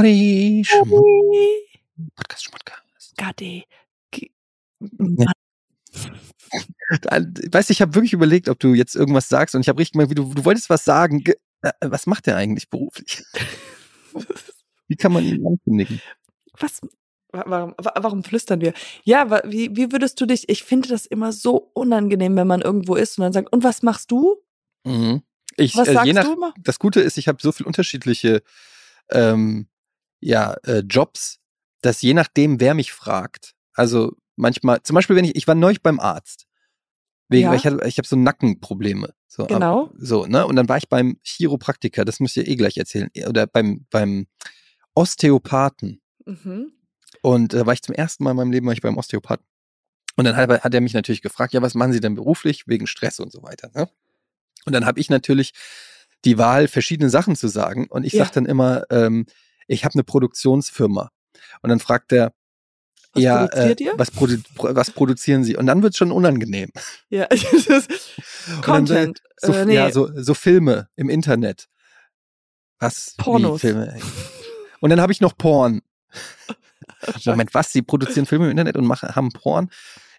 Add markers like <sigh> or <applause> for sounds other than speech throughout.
Schmoddi, Schmoddi. Podcast, Schmodcast. Gade. Ja. <laughs> Weißt du, ich habe wirklich überlegt, ob du jetzt irgendwas sagst und ich habe richtig mal, wie du, du wolltest was sagen. Ge äh, was macht der eigentlich beruflich? <laughs> wie kann man ihn ankündigen? Was? Warum, warum flüstern wir? Ja, wie, wie würdest du dich, ich finde das immer so unangenehm, wenn man irgendwo ist und dann sagt, und was machst du? Mhm. Ich, Was äh, sagst nach, du immer? Das Gute ist, ich habe so viel unterschiedliche ähm, ja, äh, Jobs, dass je nachdem, wer mich fragt, also manchmal, zum Beispiel, wenn ich, ich war neulich beim Arzt, wegen, Ja. weil ich, hatte- ich habe so Nackenprobleme. So, ab- Genau. so, ne? Und dann war ich beim Chiropraktiker, das müsst ihr eh gleich erzählen, oder beim, beim Osteopathen. Mhm. Und da war ich zum ersten Mal in meinem Leben war ich beim Osteopathen. Und dann hat, er- hat er mich natürlich gefragt, ja, was machen Sie denn beruflich wegen Stress und so weiter. Ne? Und dann habe ich natürlich die Wahl, verschiedene Sachen zu sagen. Und ich Ja. sag dann immer, ähm, ich habe eine Produktionsfirma. Und dann fragt er, Was ja, produziert äh, ihr? Was, produ pro- was produzieren Sie? Und dann wird es schon unangenehm. Ja, <laughs> das ist Content. So, äh, nee, Ja, so, so Filme im Internet. Was? Pornos. Filme? Und dann habe ich noch Porn. <laughs> Moment, was? Sie produzieren Filme im Internet und machen, haben Porn?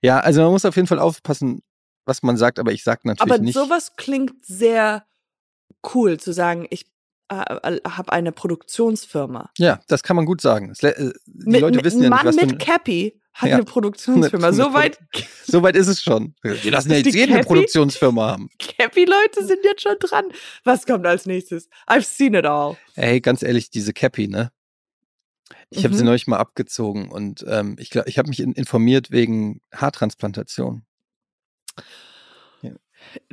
Ja, also man muss auf jeden Fall aufpassen, was man sagt, aber ich sage natürlich Aber nicht. sowas klingt sehr cool zu sagen, ich habe eine Produktionsfirma. Ja, das kann man gut sagen. Äh, die Mit, Leute wissen ja nicht, Mann was mit Cappy hat Ja. eine Produktionsfirma. Eine- eine <laughs> so weit ist es schon. Die lassen ja jetzt jeden eine Cappy? Produktionsfirma haben. <laughs> Cappy-Leute sind jetzt schon dran. Was kommt als nächstes? I've seen it all. Ey, ganz ehrlich, diese Cappy, ne? Ich habe sie Mhm. neulich mal abgezogen und ähm, ich glaube, ich habe mich in, informiert wegen Haartransplantation.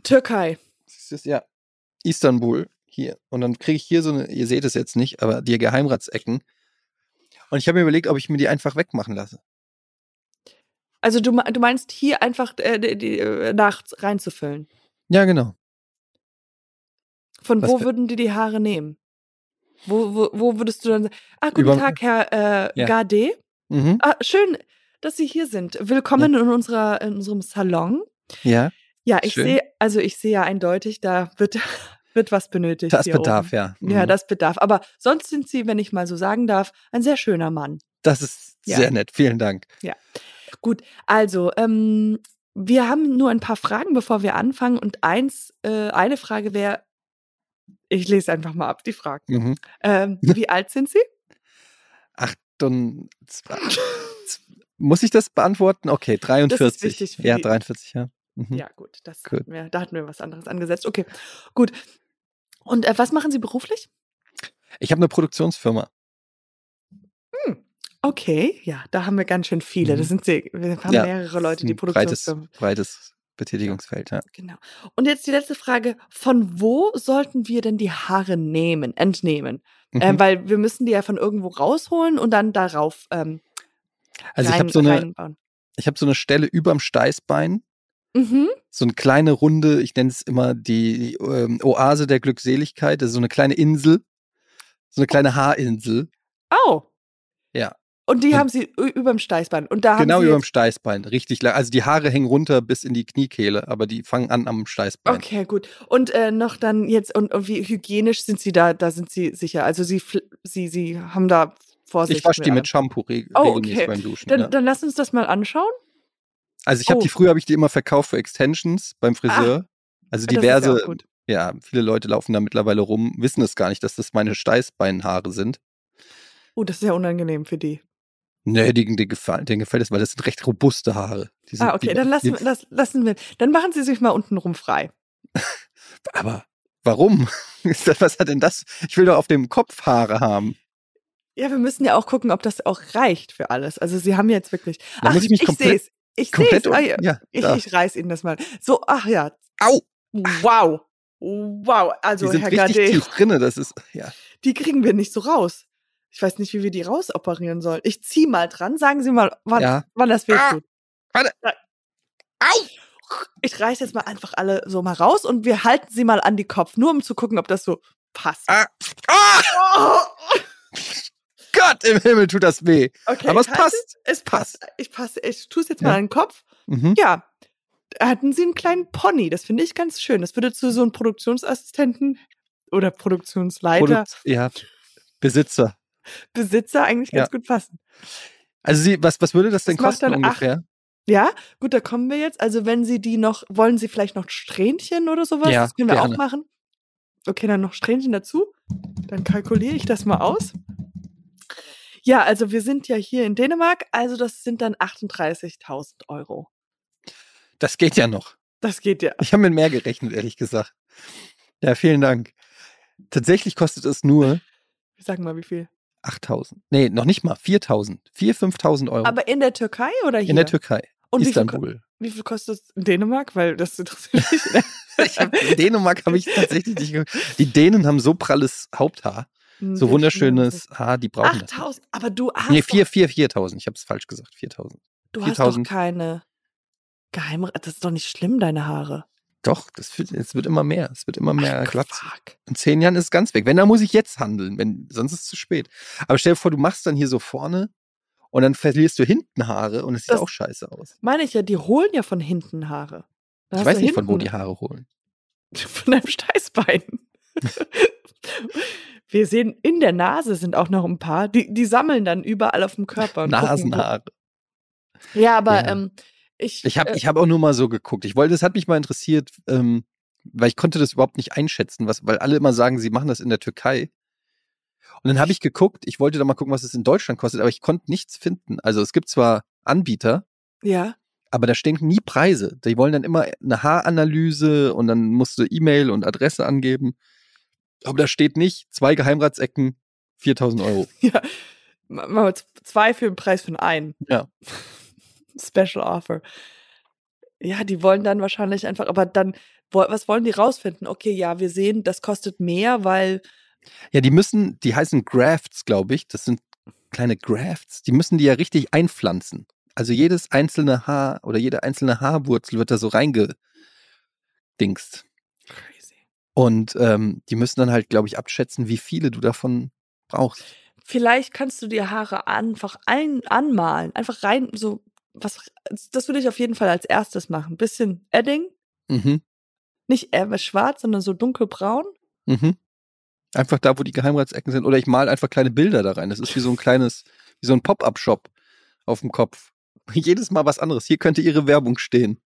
Türkei. Das ist ja Istanbul hier. Und dann kriege ich hier so eine, ihr seht es jetzt nicht, aber die Geheimratsecken. Und ich habe mir überlegt, ob ich mir die einfach wegmachen lasse. Also du, du meinst hier einfach äh, die, die, äh, nachts reinzufüllen. Ja, genau. Von Was wo würden die die Haare nehmen? Wo, wo, wo würdest du dann sagen, ah, guten Über- Tag, Herr äh, Ja. Gade. Mhm. Ah, schön, dass Sie hier sind. Willkommen in, unserer, in unserem Salon. Ja, Ja, ich sehe, also ich sehe ja eindeutig, da wird, wird was benötigt. das bedarf, oben. ja. Ja, Mhm. das bedarf. Aber sonst sind Sie, wenn ich mal so sagen darf, ein sehr schöner Mann. das ist Ja. sehr nett. Vielen Dank. Gut, also ähm, wir haben nur ein paar Fragen, bevor wir anfangen. Und eins, äh, eine Frage wäre, ich lese einfach mal ab die Fragen. Mhm. Ähm, <laughs> wie alt sind Sie? Acht und muss ich das beantworten? Okay, 43. wichtig für ja, die- 43, ja. Mhm. Ja, gut, das Gut. hatten wir, da hatten wir was anderes angesetzt. Okay, gut. Und äh, was machen Sie beruflich? Ich habe eine Produktionsfirma. Okay, ja, da haben wir ganz schön viele. Das Mhm. sind sie, wir haben Ja, mehrere Leute, die Ein breites, Produktionsfirmen. breites Betätigungsfeld, ja. Genau. Und jetzt die letzte Frage: Von wo sollten wir denn die Haare nehmen, entnehmen? Mhm. Ähm, weil wir müssen die ja von irgendwo rausholen und dann darauf ähm, also ich rein, habe so eine, reinbauen. ich habe so eine Stelle überm Steißbein, Mhm. so eine kleine Runde, ich nenne es immer die ähm, Oase der Glückseligkeit, ist so eine kleine Insel, so eine kleine Haarinsel, Oh. Ja. Und die Und- haben sie ü- überm Steißbein. Und da genau überm Steißbein, richtig lang. Also die Haare hängen runter bis in die Kniekehle, aber die fangen an am Steißbein. Okay, gut. Und äh, noch dann jetzt, und, und wie hygienisch sind sie da, da sind sie sicher. Also sie, sie, sie haben da Vorsicht. Ich wasche die mit Shampoo reg Oh, regelmäßig okay. beim Duschen. Dann, ja. dann lass uns das mal anschauen. Also ich habe oh. die früher habe ich die immer verkauft für Extensions beim Friseur. also Das ist ja diverse, gut. ja, viele Leute laufen da mittlerweile rum, wissen es gar nicht, dass das meine Steißbeinhaare sind. Oh, das ist ja unangenehm für die. Nee, die, die gefallen, denen gefällt es, weil das sind recht robuste Haare. Die sind, Ah, okay, die, dann lassen, die, wir- das, lassen wir. Dann machen sie sich mal untenrum frei. <laughs> Aber warum? <laughs> Ist das- Was hat denn das? Ich will doch auf dem Kopf Haare haben. Ja, wir müssen ja auch gucken, ob das auch reicht für alles. Also sie haben jetzt wirklich. Da Ach, muss ich mich ich komplett- sehe es. Ich sehe. Ah, un- ja. Ich, ich reiß Ihnen das mal. So, ach ja. Au! Wow. Wow. Also, die sind Herr richtig Gade, tief drinne. Das ist, ja. die kriegen wir nicht so raus. Ich weiß nicht, wie wir die rausoperieren sollen. Ich zieh mal dran. Sagen Sie mal, wann, Ja. wann das wehtut. warte. Da- Au! Ich reiß jetzt mal einfach alle so mal raus und wir halten sie mal an die Kopf, nur um zu gucken, ob das so passt. Ah! Ah! Oh. Gott im Himmel tut das weh. Okay, Aber es passt. Es passt. Ich passe. Ich tue es jetzt Ja. mal an den Kopf. Mhm. Ja. Hatten sie einen kleinen Pony. Das finde ich ganz schön. Das würde zu so einem Produktionsassistenten oder Produktionsleiter. Produkt, ja. Besitzer. Besitzer eigentlich ganz Ja. gut passen. Also sie, was, was würde das denn Das kosten dann acht- ungefähr? Ja, gut, da kommen wir jetzt. Also wenn Sie die noch, wollen Sie vielleicht noch Strähnchen oder sowas? Ja, das können wir gerne. auch machen. Okay, dann noch Strähnchen dazu. Dann kalkuliere ich das mal aus. Ja, also wir sind ja hier in Dänemark, also das sind dann 38.000 Euro. Das geht ja noch. Das geht ja. Ich habe mit mehr gerechnet, ehrlich gesagt. Ja, vielen Dank. Tatsächlich kostet es nur Sag mal, wie viel. 8000. Nee, noch nicht mal. 4000. 4.000, 5.000 Euro. Aber in der Türkei oder hier? in der Türkei. Und wie viel, Istanbul. wie viel kostet es in Dänemark? Weil das interessiert mich. <laughs> Ich hab, in Dänemark habe ich tatsächlich nicht. Die Dänen haben so pralles Haupthaar. Hm, So wunderschönes Haar, die brauchen das. nicht. 8000, aber du hast, Nee, doch, 4, 4, 4000. Ich habe es falsch gesagt. 4000. du hast doch 4000. keine Geheim. Das ist doch nicht schlimm, deine Haare. Doch, das wird, es wird immer mehr. Es wird immer mehr Ach, glatt. fuck. In zehn Jahren ist es ganz weg. Wenn, dann muss ich jetzt handeln, wenn, sonst ist es zu spät. Aber stell dir vor, du machst dann hier so vorne und dann verlierst du hinten Haare und es sieht Das- auch scheiße aus. Meine ich ja, die holen ja von hinten Haare. Da Ich weiß nicht, von wo hinten- die Haare holen. <laughs> Von deinem Steißbein. <laughs> Wir sehen, in der Nase sind auch noch ein paar. Die, die sammeln dann überall auf dem Körper. Gucken, Nasenhaare. wo- Ja, aber Ja. ähm, ich. Ich habe äh, ich hab auch nur mal so geguckt. Ich wollte, das hat mich mal interessiert, ähm, weil ich konnte das überhaupt nicht einschätzen, was, weil alle immer sagen, sie machen das in der Türkei. Und dann habe ich geguckt, ich wollte da mal gucken, was es in Deutschland kostet, aber ich konnte nichts finden. Also es gibt zwar Anbieter, ja. aber da stehen nie Preise. Die wollen dann immer eine Haaranalyse und dann musst du E-Mail und Adresse angeben. Aber da steht nicht zwei Geheimratsecken, 4000 Euro. <laughs> Ja. Machen wir z- zwei für den Preis von einen. Ja. <laughs> Special Offer. Ja, die wollen dann wahrscheinlich einfach, aber dann, was wollen die rausfinden? Okay, ja, wir sehen, das kostet mehr, weil, Ja, die müssen, die heißen Grafts, glaube ich. Das sind kleine Grafts. Die müssen die ja richtig einpflanzen. Also jedes einzelne Haar oder jede einzelne Haarwurzel wird da so reingedingst. Und ähm, die müssen dann halt, glaube ich, abschätzen, wie viele du davon brauchst. Vielleicht kannst du die Haare einfach ein, anmalen, einfach rein, so, was, das würde ich auf jeden Fall als erstes machen. Bisschen Edding, Mhm. nicht äh, schwarz, sondern so dunkelbraun. Mhm. Einfach da, wo die Geheimratsecken sind. Oder ich mal einfach kleine Bilder da rein. Das ist wie so ein kleines, wie so ein Pop-up-Shop auf dem Kopf. <laughs> Jedes Mal was anderes. Hier könnte ihre Werbung stehen.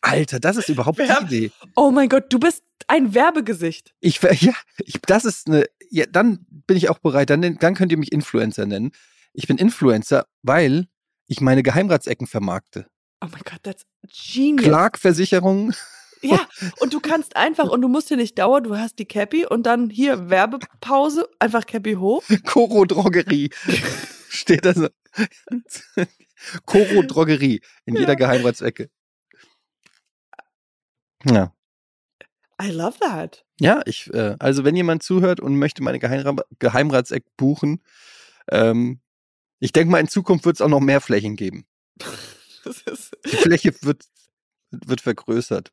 Alter, das ist überhaupt Werb- die Idee. Oh mein Gott, du bist ein Werbegesicht. Ich, <laughs> ja, ich, das ist eine, ja, dann bin ich auch bereit. Dann, dann könnt ihr mich Influencer nennen. Ich bin Influencer, weil ich meine Geheimratsecken vermarkte. Oh mein Gott, that's genius. Clark-Versicherung. Ja, <laughs> und du kannst einfach, und du musst dir nicht dauern, du hast die Cappy und dann hier Werbepause, einfach Cappy hoch. <laughs> Coro Drogerie. Steht da so. Coro Drogerie in jeder Ja. Geheimratsecke. Ja. I love that. Ja, ich, äh, also wenn jemand zuhört und möchte meine Geheimra Geheimratseck buchen, ähm, ich denke mal, in Zukunft wird es auch noch mehr Flächen geben. <laughs> Die Fläche wird, wird vergrößert.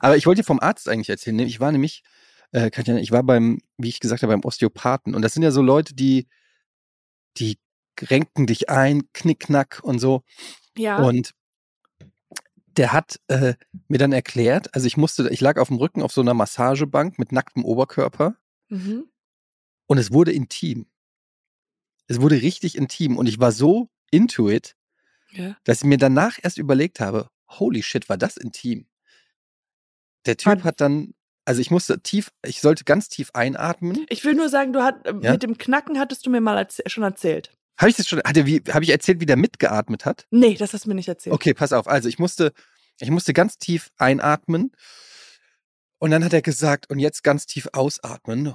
Aber ich wollte dir vom Arzt eigentlich erzählen. ne? Ich war nämlich, äh, Katja, ich war beim, wie ich gesagt habe, beim Osteopathen. Und das sind ja so Leute, die, die renken dich ein, knickknack und so. ja. Und der hat äh, mir dann erklärt, also ich musste, ich lag auf dem Rücken auf so einer Massagebank mit nacktem Oberkörper mhm. und es wurde intim. Es wurde richtig intim und ich war so into it, ja. dass ich mir danach erst überlegt habe, holy shit, war das intim. Der Typ War- hat dann, also ich musste tief, ich sollte ganz tief einatmen. Ich will nur sagen, du hat, äh, Ja? mit dem Knacken hattest du mir mal erz schon erzählt. Habe ich das schon, hatte, wie, habe ich erzählt, wie der mitgeatmet hat? Nee, das hast du mir nicht erzählt. Okay, pass auf. Also ich musste, ich musste ganz tief einatmen und dann hat er gesagt, und jetzt ganz tief ausatmen.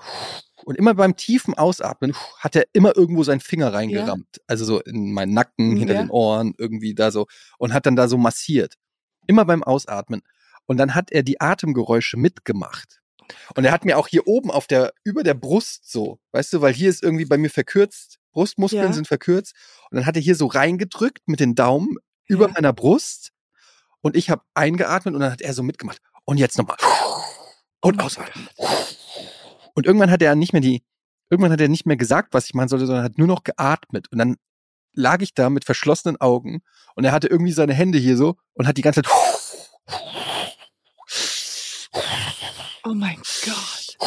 Und immer beim tiefen Ausatmen hat er immer irgendwo seinen Finger reingerammt. Also so in meinen Nacken, hinter Ja. den Ohren, irgendwie da so. Und hat dann da so massiert. Immer beim Ausatmen. Und dann hat er die Atemgeräusche mitgemacht. Und er hat mir auch hier oben auf der, über der Brust so, weißt du, weil hier ist irgendwie bei mir verkürzt, Brustmuskeln Ja. sind verkürzt. Und dann hat er hier so reingedrückt mit den Daumen über Ja. meiner Brust. Und ich habe eingeatmet und dann hat er so mitgemacht. Und jetzt nochmal. Und Oh ausatmen. Und irgendwann hat er nicht mehr die, irgendwann hat er nicht mehr gesagt, was ich machen sollte, sondern hat nur noch geatmet. Und dann lag ich da mit verschlossenen Augen und er hatte irgendwie seine Hände hier so und hat die ganze Zeit Oh mein Gott.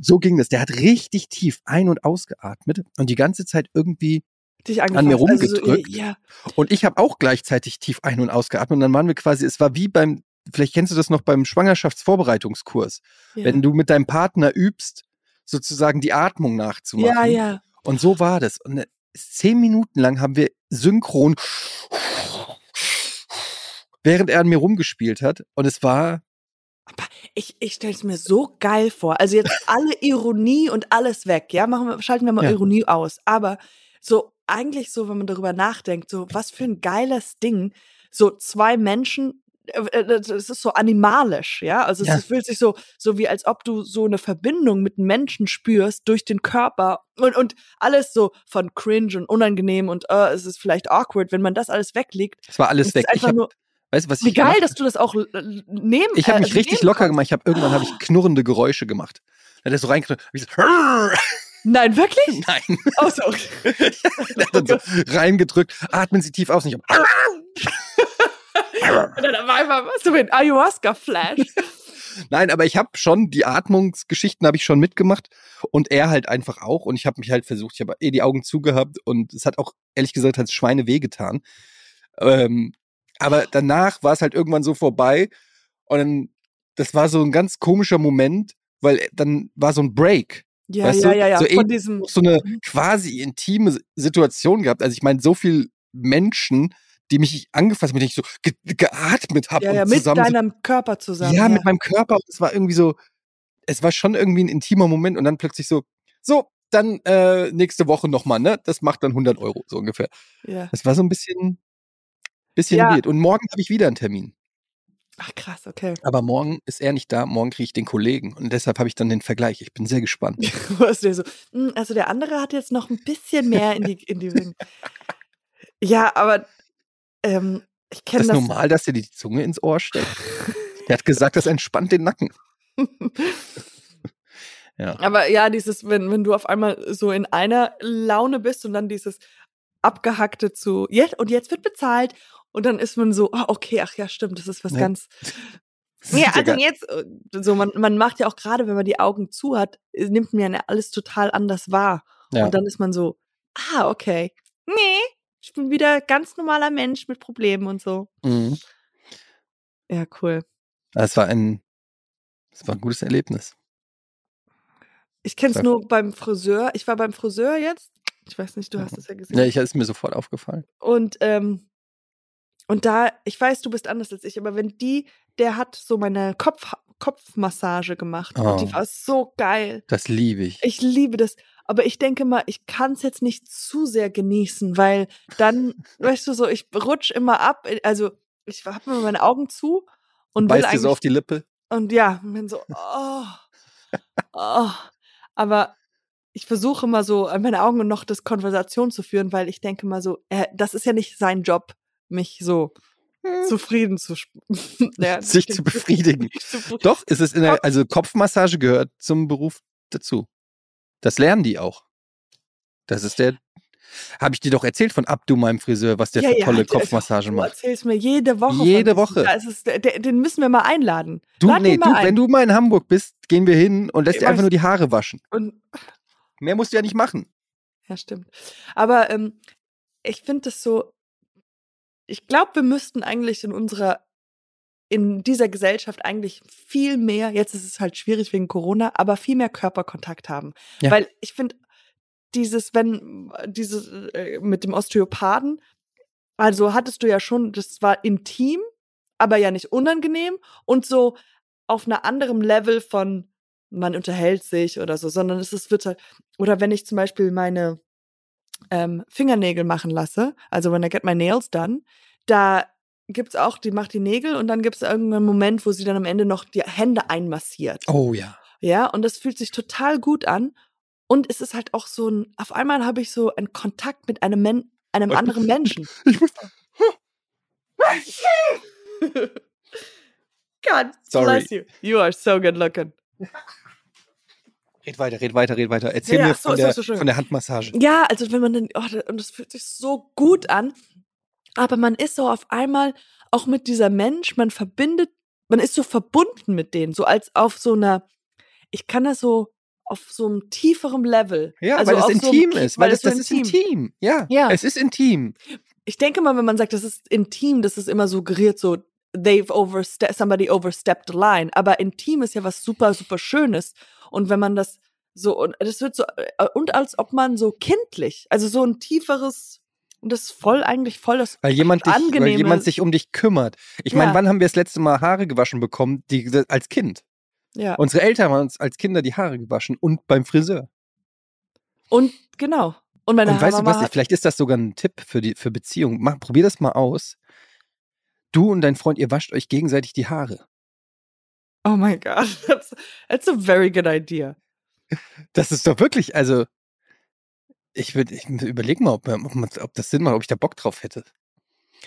so ging das. Der hat richtig tief ein- und ausgeatmet und die ganze Zeit irgendwie Dich An mir angefasst. Also so, rumgedrückt. ja. und ich habe auch gleichzeitig tief ein- und ausgeatmet und dann waren wir quasi, es war wie beim, vielleicht kennst du das noch beim Schwangerschaftsvorbereitungskurs, Ja. wenn du mit deinem Partner übst, sozusagen die Atmung nachzumachen. ja, ja. Und so war das. Und äh, zehn Minuten lang haben wir synchron, während er an mir rumgespielt hat. Und es war, Ich, ich stelle es mir so geil vor. Also jetzt <laughs> alle Ironie und alles weg, ja? Machen wir, schalten wir mal Ja. Ironie aus. Aber so eigentlich so, wenn man darüber nachdenkt, so was für ein geiles Ding, so zwei Menschen, äh, äh, das ist so animalisch, ja? Also es Ja. fühlt sich so, so wie als ob du so eine Verbindung mit einem Menschen spürst durch den Körper und, und alles so von cringe und unangenehm und äh, es ist vielleicht awkward, wenn man das alles weglegt. es war alles Es weg. Ich hab, nur, weißt du, was wie ich geil, dass du das auch äh, nehmen Ich habe äh, mich richtig nehmen locker gemacht. Ich habe irgendwann habe ich knurrende Geräusche gemacht. Dann hat er so reingeknurrt. Nein, wirklich? <laughs> Nein. Oh, so, okay. <laughs> Hat dann so reingedrückt. Atmen Sie tief aus. Und ich hab, <laughs> Und dann war einfach was so ein Ayahuasca-Flash. Nein, aber ich habe schon die Atmungsgeschichten habe ich schon mitgemacht und er halt einfach auch und ich habe mich halt versucht, ich habe eh die Augen zugehabt und es hat auch ehrlich gesagt hat Schweine wehgetan. Ähm, aber danach war es halt irgendwann so vorbei und dann, das war so ein ganz komischer Moment, weil dann war so ein Break. Ja, Weißt ja, du? ja, ja. So Von ähnlich diesem. so eine quasi intime Situation gehabt. Also ich meine, so viel Menschen, die mich angefasst haben, mit denen ich so ge geatmet habe Ja, und ja, mit zusammen so deinem Körper zusammen. ja, mit meinem Körper. Und Es war irgendwie so, es war schon irgendwie ein intimer Moment und dann plötzlich so, so, dann äh, nächste Woche nochmal, ne? Das macht dann 100 Euro, so ungefähr. ja. Das war so ein bisschen, bisschen Ja. weird. Und morgen habe ich wieder einen Termin. Ach, krass, okay. Aber morgen ist er nicht da, morgen kriege ich den Kollegen. Und deshalb habe ich dann den Vergleich. Ich bin sehr gespannt. Du hast dir so, "Hm, also der andere hat jetzt noch ein bisschen mehr in die, in die. Ja, aber ähm, ich Das kenne ist das. normal, dass er die Zunge ins Ohr steckt. Er hat gesagt, das entspannt den Nacken. <laughs> Ja. Aber ja, dieses, wenn, wenn du auf einmal so in einer Laune bist und dann dieses abgehackte zu, jetzt, und jetzt wird bezahlt. Und dann ist man so, ah, okay, ach ja, stimmt, das ist was Ja. ganz. <laughs> Ja, also jetzt, äh, so, man, man macht ja auch gerade, wenn man die Augen zu hat, äh, nimmt man ja alles total anders wahr. Ja. Und dann ist man so, ah, okay. Nee, ich bin wieder ganz normaler Mensch mit Problemen und so. Mhm. Ja, cool. Das war ein, das war ein gutes Erlebnis. Ich kenne es nur beim Friseur. Ich war beim Friseur jetzt. Ich weiß nicht, du hast es ja gesehen. Ja, ich ist mir sofort aufgefallen. Und, ähm, und da, ich weiß, du bist anders als ich, aber wenn die, der hat so meine Kopf, Kopfmassage gemacht und Oh. die war so geil. Das liebe ich. Ich liebe das. Aber ich denke mal, ich kann es jetzt nicht zu sehr genießen, weil dann, <laughs> weißt du, so, ich rutsch immer ab. Also, ich habe immer meine Augen zu und will Beißt dir so auf die Lippe. und ja, und bin so, oh, oh. Aber ich versuche immer so an meine Augen noch das Konversation zu führen, weil ich denke mal so, äh, das ist ja nicht sein Job, mich so zufrieden zu <laughs> ja, Sich zu befriedigen. <laughs> Doch, ist es in der, also Kopfmassage gehört zum Beruf dazu. Das lernen die auch. Das ist der, habe ich dir doch erzählt von Abdu, meinem Friseur, was der für tolle <laughs> du- Kopfmassagen Du macht. erzählst mir jede Woche. Jede Woche. Da ist es, den müssen wir mal einladen. Du, Lad nee, du, ein. wenn du mal in Hamburg bist, gehen wir hin und lässt Ich dir einfach nur die Haare waschen. Und Mehr musst du ja nicht machen. Ja, stimmt. Aber ähm, ich finde das so, ich glaube, wir müssten eigentlich in unserer, in dieser Gesellschaft eigentlich viel mehr, jetzt ist es halt schwierig wegen Corona, aber viel mehr Körperkontakt haben. Ja. Weil ich finde, dieses, wenn, dieses äh, mit dem Osteopathen, also hattest du ja schon, das war intim, aber ja nicht unangenehm und so auf einer anderem Level von man unterhält sich oder so, sondern es ist, wird halt, oder wenn ich zum Beispiel meine ähm, Fingernägel machen lasse, also when I get my nails done, da gibt's auch, die macht die Nägel und dann gibt's irgendeinen Moment, wo sie dann am Ende noch die Hände einmassiert. Oh ja. Ja, und das fühlt sich total gut an. Und es ist halt auch so ein, auf einmal habe ich so einen Kontakt mit einem, Men einem anderen Menschen. Ich muss. <laughs> God Sorry. bless you. You are so good looking. Red weiter, red weiter, red weiter. Erzähl Ja, mir so von, ist der, das so von der Handmassage. Ja, also wenn man dann, oh, und das fühlt sich so gut an. Aber man ist so auf einmal auch mit dieser Mensch, man verbindet, man ist so verbunden mit denen, so als auf so einer, ich kann das so auf so einem tieferen Level. Ja, also weil so einem intim Ki- ist. Weil, das, es so das ist intim. Ja, Ja. es ist intim. Ich denke mal, wenn man sagt, das ist intim, das ist immer suggeriert so, they've overstepped, somebody overstepped the line. Aber intim ist ja was super, super Schönes. Und wenn man das so, und das wird so, äh, und als ob man so kindlich, also so ein tieferes, und das ist voll eigentlich voll das Weil jemand, dich, weil angenehme. jemand sich um dich kümmert. Ich meine, Ja. wann haben wir das letzte Mal Haare gewaschen bekommen? Die, als Kind. ja. Unsere Eltern haben uns als Kinder die Haare gewaschen und beim Friseur. Und genau. Und meine und weißt du was? Vielleicht ist das sogar ein Tipp für die für Beziehungen. Mach, probier das mal aus. Du und dein Freund, ihr wascht euch gegenseitig die Haare. Oh my God, that's, that's a very good idea. Das ist doch wirklich, also ich würde, ich überleg mal, ob, ob, ob das Sinn macht, ob ich da Bock drauf hätte.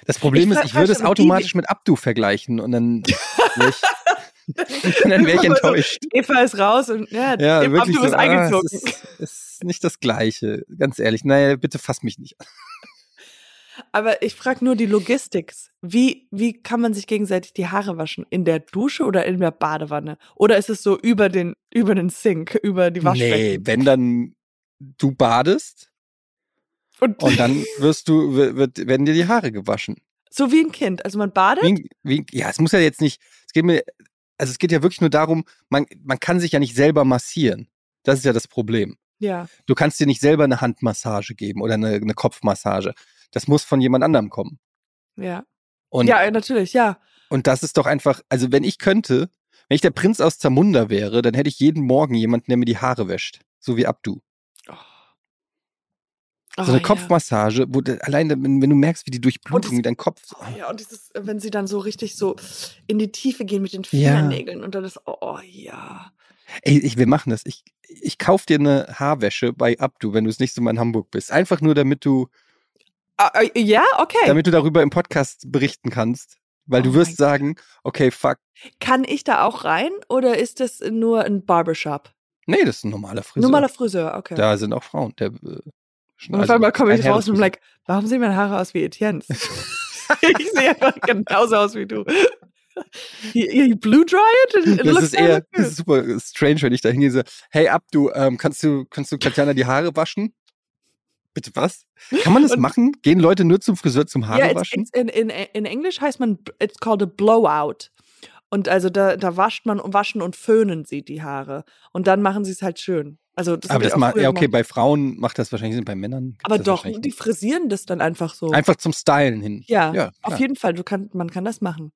Das Problem Ich ist, ich würde es verstehe, aber die- automatisch mit Abdu vergleichen und dann <laughs> wäre ich, <laughs> dann wär ich Aber so, enttäuscht. Eva ist raus und ja, Ja, Eva, wirklich du so, bist ah, eingezogen. es ist, es ist nicht das Gleiche, ganz ehrlich. Naja, bitte fass mich nicht an. Aber ich frage nur die Logistics. Wie, wie kann man sich gegenseitig die Haare waschen? In der Dusche oder in der Badewanne? Oder ist es so über den, über den Sink, über die Nee, Waschbecken? wenn dann du badest Und, und dann wirst du, wird, wird- werden dir die Haare gewaschen. so wie ein Kind. Also man badet? Wie, wie, ja, es muss ja jetzt nicht, es geht mir, also es geht ja wirklich nur darum, man, man kann sich ja nicht selber massieren. Das ist ja das Problem. Ja. Du kannst dir nicht selber eine Handmassage geben oder eine, eine Kopfmassage. Das muss von jemand anderem kommen. Ja. Und, ja, natürlich, ja. und das ist doch einfach, also wenn ich könnte, wenn ich der Prinz aus Zamunda wäre, dann hätte ich jeden Morgen jemanden, der mir die Haare wäscht. So wie Abdu. Oh. So Oh, eine ja. Kopfmassage, wo du, alleine, wenn, wenn du merkst, wie die Durchblutung in deinen Kopf. Oh, ja, und dieses, wenn sie dann so richtig so in die Tiefe gehen mit den Ja. Fingernägeln und dann ist, oh, oh ja. Ey, ich, wir machen das. Ich, ich kauf dir eine Haarwäsche bei Abdu, wenn du das nächste Mal in Hamburg bist. Einfach nur, damit du, Ah, äh, ja, okay. damit du darüber im Podcast berichten kannst. Weil Oh du wirst sagen, okay, fuck. Kann ich da auch rein oder ist das nur ein Barbershop? Nee, das ist ein normaler Friseur. Normaler Friseur, okay. Da sind auch Frauen. Der, äh, und auf einmal komme ich raus und Herrenfriseur. like, warum sehen meine Haare aus wie Etienne's? <laughs> ich sehe einfach genauso aus wie du. You, you blue dry it? Das ist eher das ist super strange, wenn ich da hingehe und so, hey Abdu, ähm, kannst du, kannst du Katjana die Haare waschen? Bitte was? Kann man das <laughs> Und- machen? Gehen Leute nur zum Friseur zum Haare it's, waschen? it's in, in, in Englisch heißt man, it's called a blowout. Und also da, da wascht man und waschen und föhnen sie die Haare. Und dann machen sie es halt schön. Also das Aber das macht, ja okay, gemacht. bei Frauen macht das wahrscheinlich Sinn, bei Männern. Aber doch, die frisieren das dann einfach so. Einfach zum Stylen hin. Ja, ja auf jeden Fall. Du kann, man kann das machen.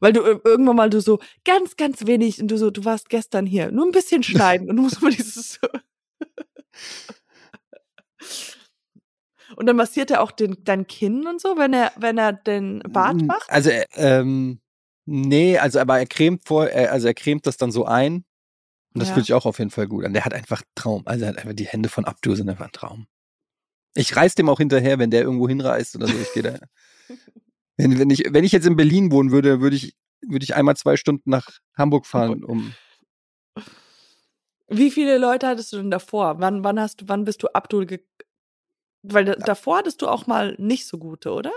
Weil du ir- irgendwann mal du so ganz, ganz wenig und du so, du warst gestern hier, nur ein bisschen schneiden und du musst mal dieses. <laughs> <laughs> Und dann massiert er auch den, dein Kinn und so, wenn er, wenn er den Bart macht. Also, äh, ähm, nee, also, aber er cremt vor, er, also er cremt das dann so ein. Und das Ja. fühlt sich auch auf jeden Fall gut an. Der hat einfach Traum. Also er hat einfach die Hände von Abdu sind einfach ein Traum. Ich reiß dem auch hinterher, wenn der irgendwo hinreist oder so. Ich gehe da. <laughs> wenn, wenn, ich, wenn ich jetzt in Berlin wohnen würde, würde ich, würde ich einmal zwei Stunden nach Hamburg fahren, um. Wie viele Leute hattest du denn davor? Wann, wann hast du, wann bist du Abdul ge Weil da, davor hattest du auch mal nicht so gute, oder?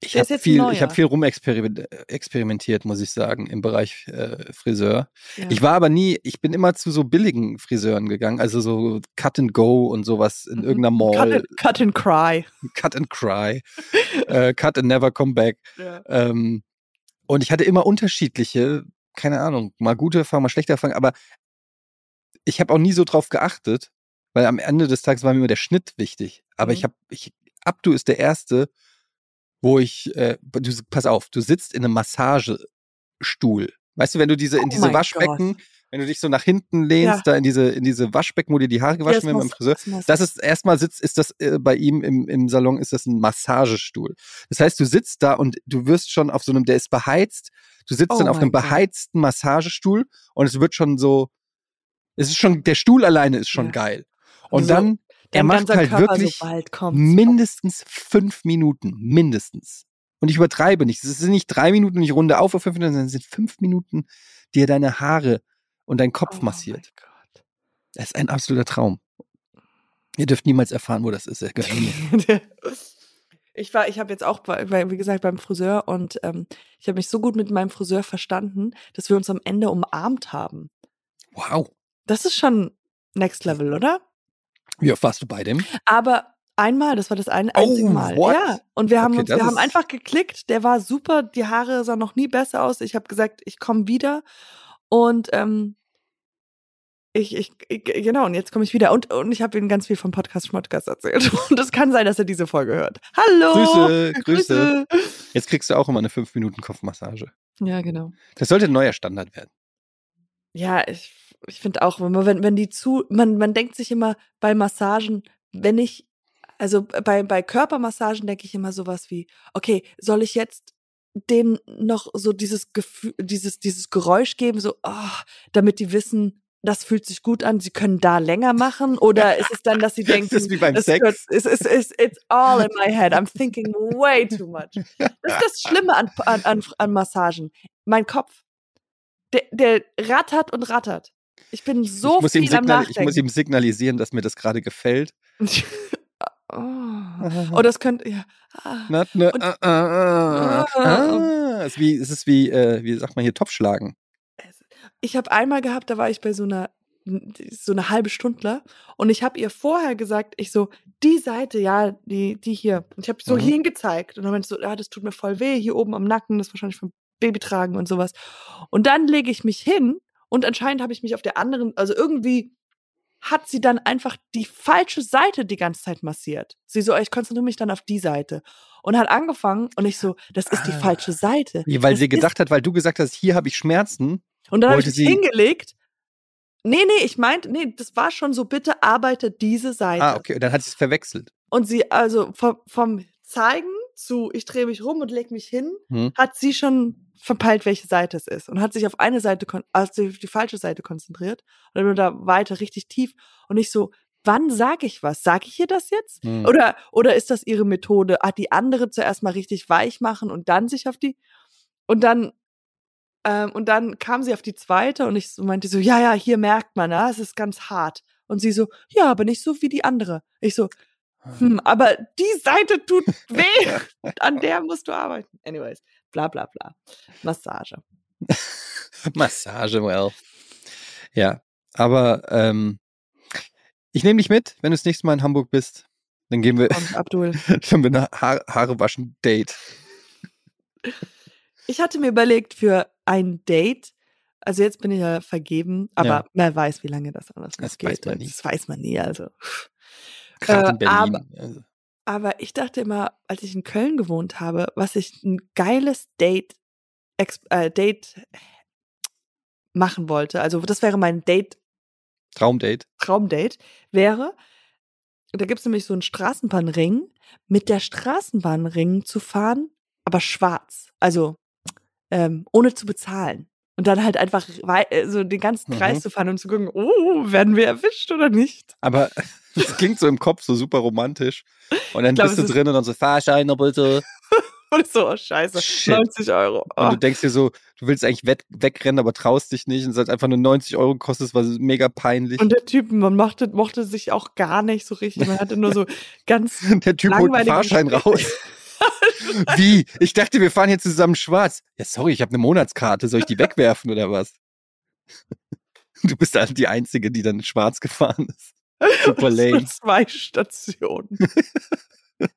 Ich habe viel, ich habe viel rumexperimentiert, muss ich sagen, im Bereich äh, Friseur. Ja. Ich war aber nie, ich bin immer zu so billigen Friseuren gegangen, also so Cut and Go und sowas in Mhm. irgendeiner Mall. Cut and, cut and cry. Cut and Cry, <laughs> äh, Cut and Never Come Back. Ja. Ähm, und ich hatte immer unterschiedliche, keine Ahnung, mal gute Erfahrungen, mal schlechte Erfahrungen, aber ich habe auch nie so drauf geachtet, weil am Ende des Tages war mir immer der Schnitt wichtig. Aber Mhm. ich habe, ich, Abdu ist der Erste, wo ich, äh, du, pass auf, du sitzt in einem Massagestuhl. Weißt du, wenn du diese, in Oh diese mein Waschbecken, Wenn du dich so nach hinten lehnst, Ja. da in diese, in diese Waschbecken, wo dir die Haare gewaschen werden beim Friseur. Das ist erstmal sitzt, ist das äh, bei ihm im, im Salon ist das ein Massagestuhl. Das heißt, du sitzt da und du wirst schon auf so einem, der ist beheizt. Du sitzt Oh dann auf einem Gott. beheizten Massagestuhl und es wird schon so, es ist schon, der Stuhl alleine ist schon Ja. geil. Und So, dann, er macht halt Körper wirklich so mindestens fünf Minuten, mindestens. Und ich übertreibe nicht. Es sind nicht drei Minuten und ich runde auf auf fünf Minuten, sondern es sind fünf Minuten, die er deine Haare und deinen Kopf Oh massiert. mein Gott. Das ist ein absoluter Traum. Ihr dürft niemals erfahren, wo das ist. <laughs> Ich war, ich habe jetzt auch, wie gesagt, beim Friseur und ähm, ich habe mich so gut mit meinem Friseur verstanden, dass wir uns am Ende umarmt haben. Wow. Das ist schon Next Level, oder? Wie oft warst du bei dem? Aber einmal, das war das ein, einzige Oh, Mal. what? Ja, und wir haben Okay, uns, wir haben einfach geklickt. Der war super, die Haare sahen noch nie besser aus. Ich habe gesagt, ich komme wieder und ähm, ich, ich, ich, genau, und jetzt komme ich wieder. Und, und ich habe ihm ganz viel vom Podcast Schmodcast erzählt. <laughs> Und es kann sein, dass er diese Folge hört. Hallo! Grüße, <laughs> Grüße. Jetzt kriegst du auch immer eine 5-Minuten-Kopfmassage. Ja, genau. Das sollte ein neuer Standard werden. Ja, ich, ich finde auch, wenn, man- wenn, wenn die zu, man, man denkt sich immer bei Massagen, wenn ich, also bei, bei Körpermassagen denke ich immer sowas wie, okay, soll ich jetzt denen noch so dieses Gefühl, dieses, dieses Geräusch geben, so, ah, damit die wissen, das fühlt sich gut an, sie können da länger machen? Oder ist es dann, dass sie <laughs> denken, Das ist wie beim Sex. es ist, it's, it's all in my head. I'm thinking way too much. Das ist das Schlimme an, an, an, an Massagen. Mein Kopf, der, der rattert und rattert. Ich bin so ich, muss ihm viel am signal- ich Nachdenken. muss ihm signalisieren, dass mir das gerade gefällt. <laughs> oh. oh, das könnte, ja. Ah. Ne, Und- ah, ah, ah, ah. Es ist wie, es ist wie, äh, wie sagt man hier, Topfschlagen. Ich habe einmal gehabt, da war ich bei so einer so eine halbe Stundler und ich habe ihr vorher gesagt, ich so die Seite, ja, die die hier. Und ich habe so Mhm. hierhin gezeigt und dann meinte sie so, ja, das tut mir voll weh hier oben am Nacken, das ist wahrscheinlich vom Babytragen und sowas. Und dann lege ich mich hin und anscheinend habe ich mich auf der anderen, also irgendwie hat sie dann einfach die falsche Seite die ganze Zeit massiert. Sie so, ich konzentriere mich dann auf die Seite und hat angefangen und ich so, das ist die Ah. falsche Seite. Weil das sie gedacht hat, weil du gesagt hast, hier habe ich Schmerzen. und dann habe ich mich sie- hingelegt. Nee, nee, ich meinte, nee, das war schon so, bitte arbeite diese Seite. Ah, okay, dann hat sie es verwechselt. Und sie, also vom, vom Zeigen zu, ich drehe mich rum und leg mich hin, Hm. hat sie schon verpeilt, welche Seite es ist. Und hat sich auf eine Seite, also auf die falsche Seite konzentriert. Und dann da weiter richtig tief. Und ich so, wann sage ich was? Sage ich ihr das jetzt? Hm. Oder, oder ist das ihre Methode? Hat die andere zuerst mal richtig weich machen und dann sich auf die. Und dann, ähm, und dann kam sie auf die zweite und ich so meinte so, ja, ja, hier merkt man, ja, es ist ganz hart. Und sie so, ja, aber nicht so wie die andere. Ich so, hm, aber die Seite tut weh. An der musst du arbeiten. Anyways, bla bla bla. Massage. <laughs> Massage, well. Ja, aber ähm, ich nehme dich mit, wenn du das nächste Mal in Hamburg bist. Dann gehen wir, Und Abdul. <laughs> dann wir eine ha Haare waschen Date. Ich hatte mir überlegt für ein Date, also jetzt bin ich ja vergeben, aber Ja. wer weiß, wie lange das alles noch Das geht. weiß man nie. Das weiß man nie, also. Gerade Äh, in Berlin. aber- also, Aber ich dachte immer, als ich in Köln gewohnt habe, was ich ein geiles Date, äh, Date machen wollte, also das wäre mein Date, Traumdate. Traumdate, wäre, da gibt es nämlich so einen Straßenbahnring, mit der Straßenbahnring zu fahren, aber schwarz. Also ähm, ohne zu bezahlen. Und dann halt einfach äh, so den ganzen Kreis Mhm. zu fahren und zu gucken, oh, werden wir erwischt oder nicht? Aber das klingt so im Kopf so super romantisch. Und dann glaub, bist du drin und dann so, Fahrschein bitte. <laughs> Und so, oh, scheiße, Shit. 90 Euro. Und Oh. du denkst dir so, du willst eigentlich weg, wegrennen, aber traust dich nicht. Und es hat einfach nur 90 Euro gekostet, es war mega peinlich. Und der Typ, man mochte, mochte sich auch gar nicht so richtig. Man hatte nur so <laughs> ganz. Der Typ holt langweilige Fahrschein raus. <laughs> Wie? Ich dachte, wir fahren hier zusammen schwarz. Ja, sorry, ich habe eine Monatskarte. Soll ich die wegwerfen oder was? Du bist halt die Einzige, die dann schwarz gefahren ist. Super <laughs> lame. Zwei Stationen. <laughs>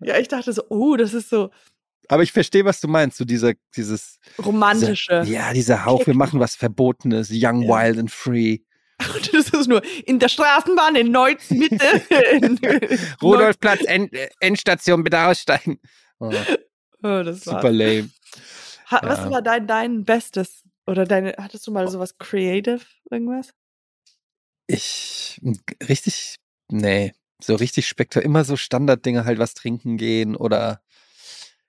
ja, ich dachte so, oh, das ist so Aber ich verstehe, was du meinst. So dieser, dieses, romantische. dieser, ja, dieser Hauch, wir machen was Verbotenes, young, Ja. wild and free. Und <laughs> das ist nur in der Straßenbahn in Neutz Mitte. Rudolfplatz, End, äh, Endstation, bitte aussteigen. Oh, Oh, das super war's. lame. Ha, Was ja. war dein, dein bestes Oder deine, hattest du mal sowas creative, irgendwas? Ich, richtig, nee, so richtig spektakulär, immer so Standarddinge halt was trinken gehen oder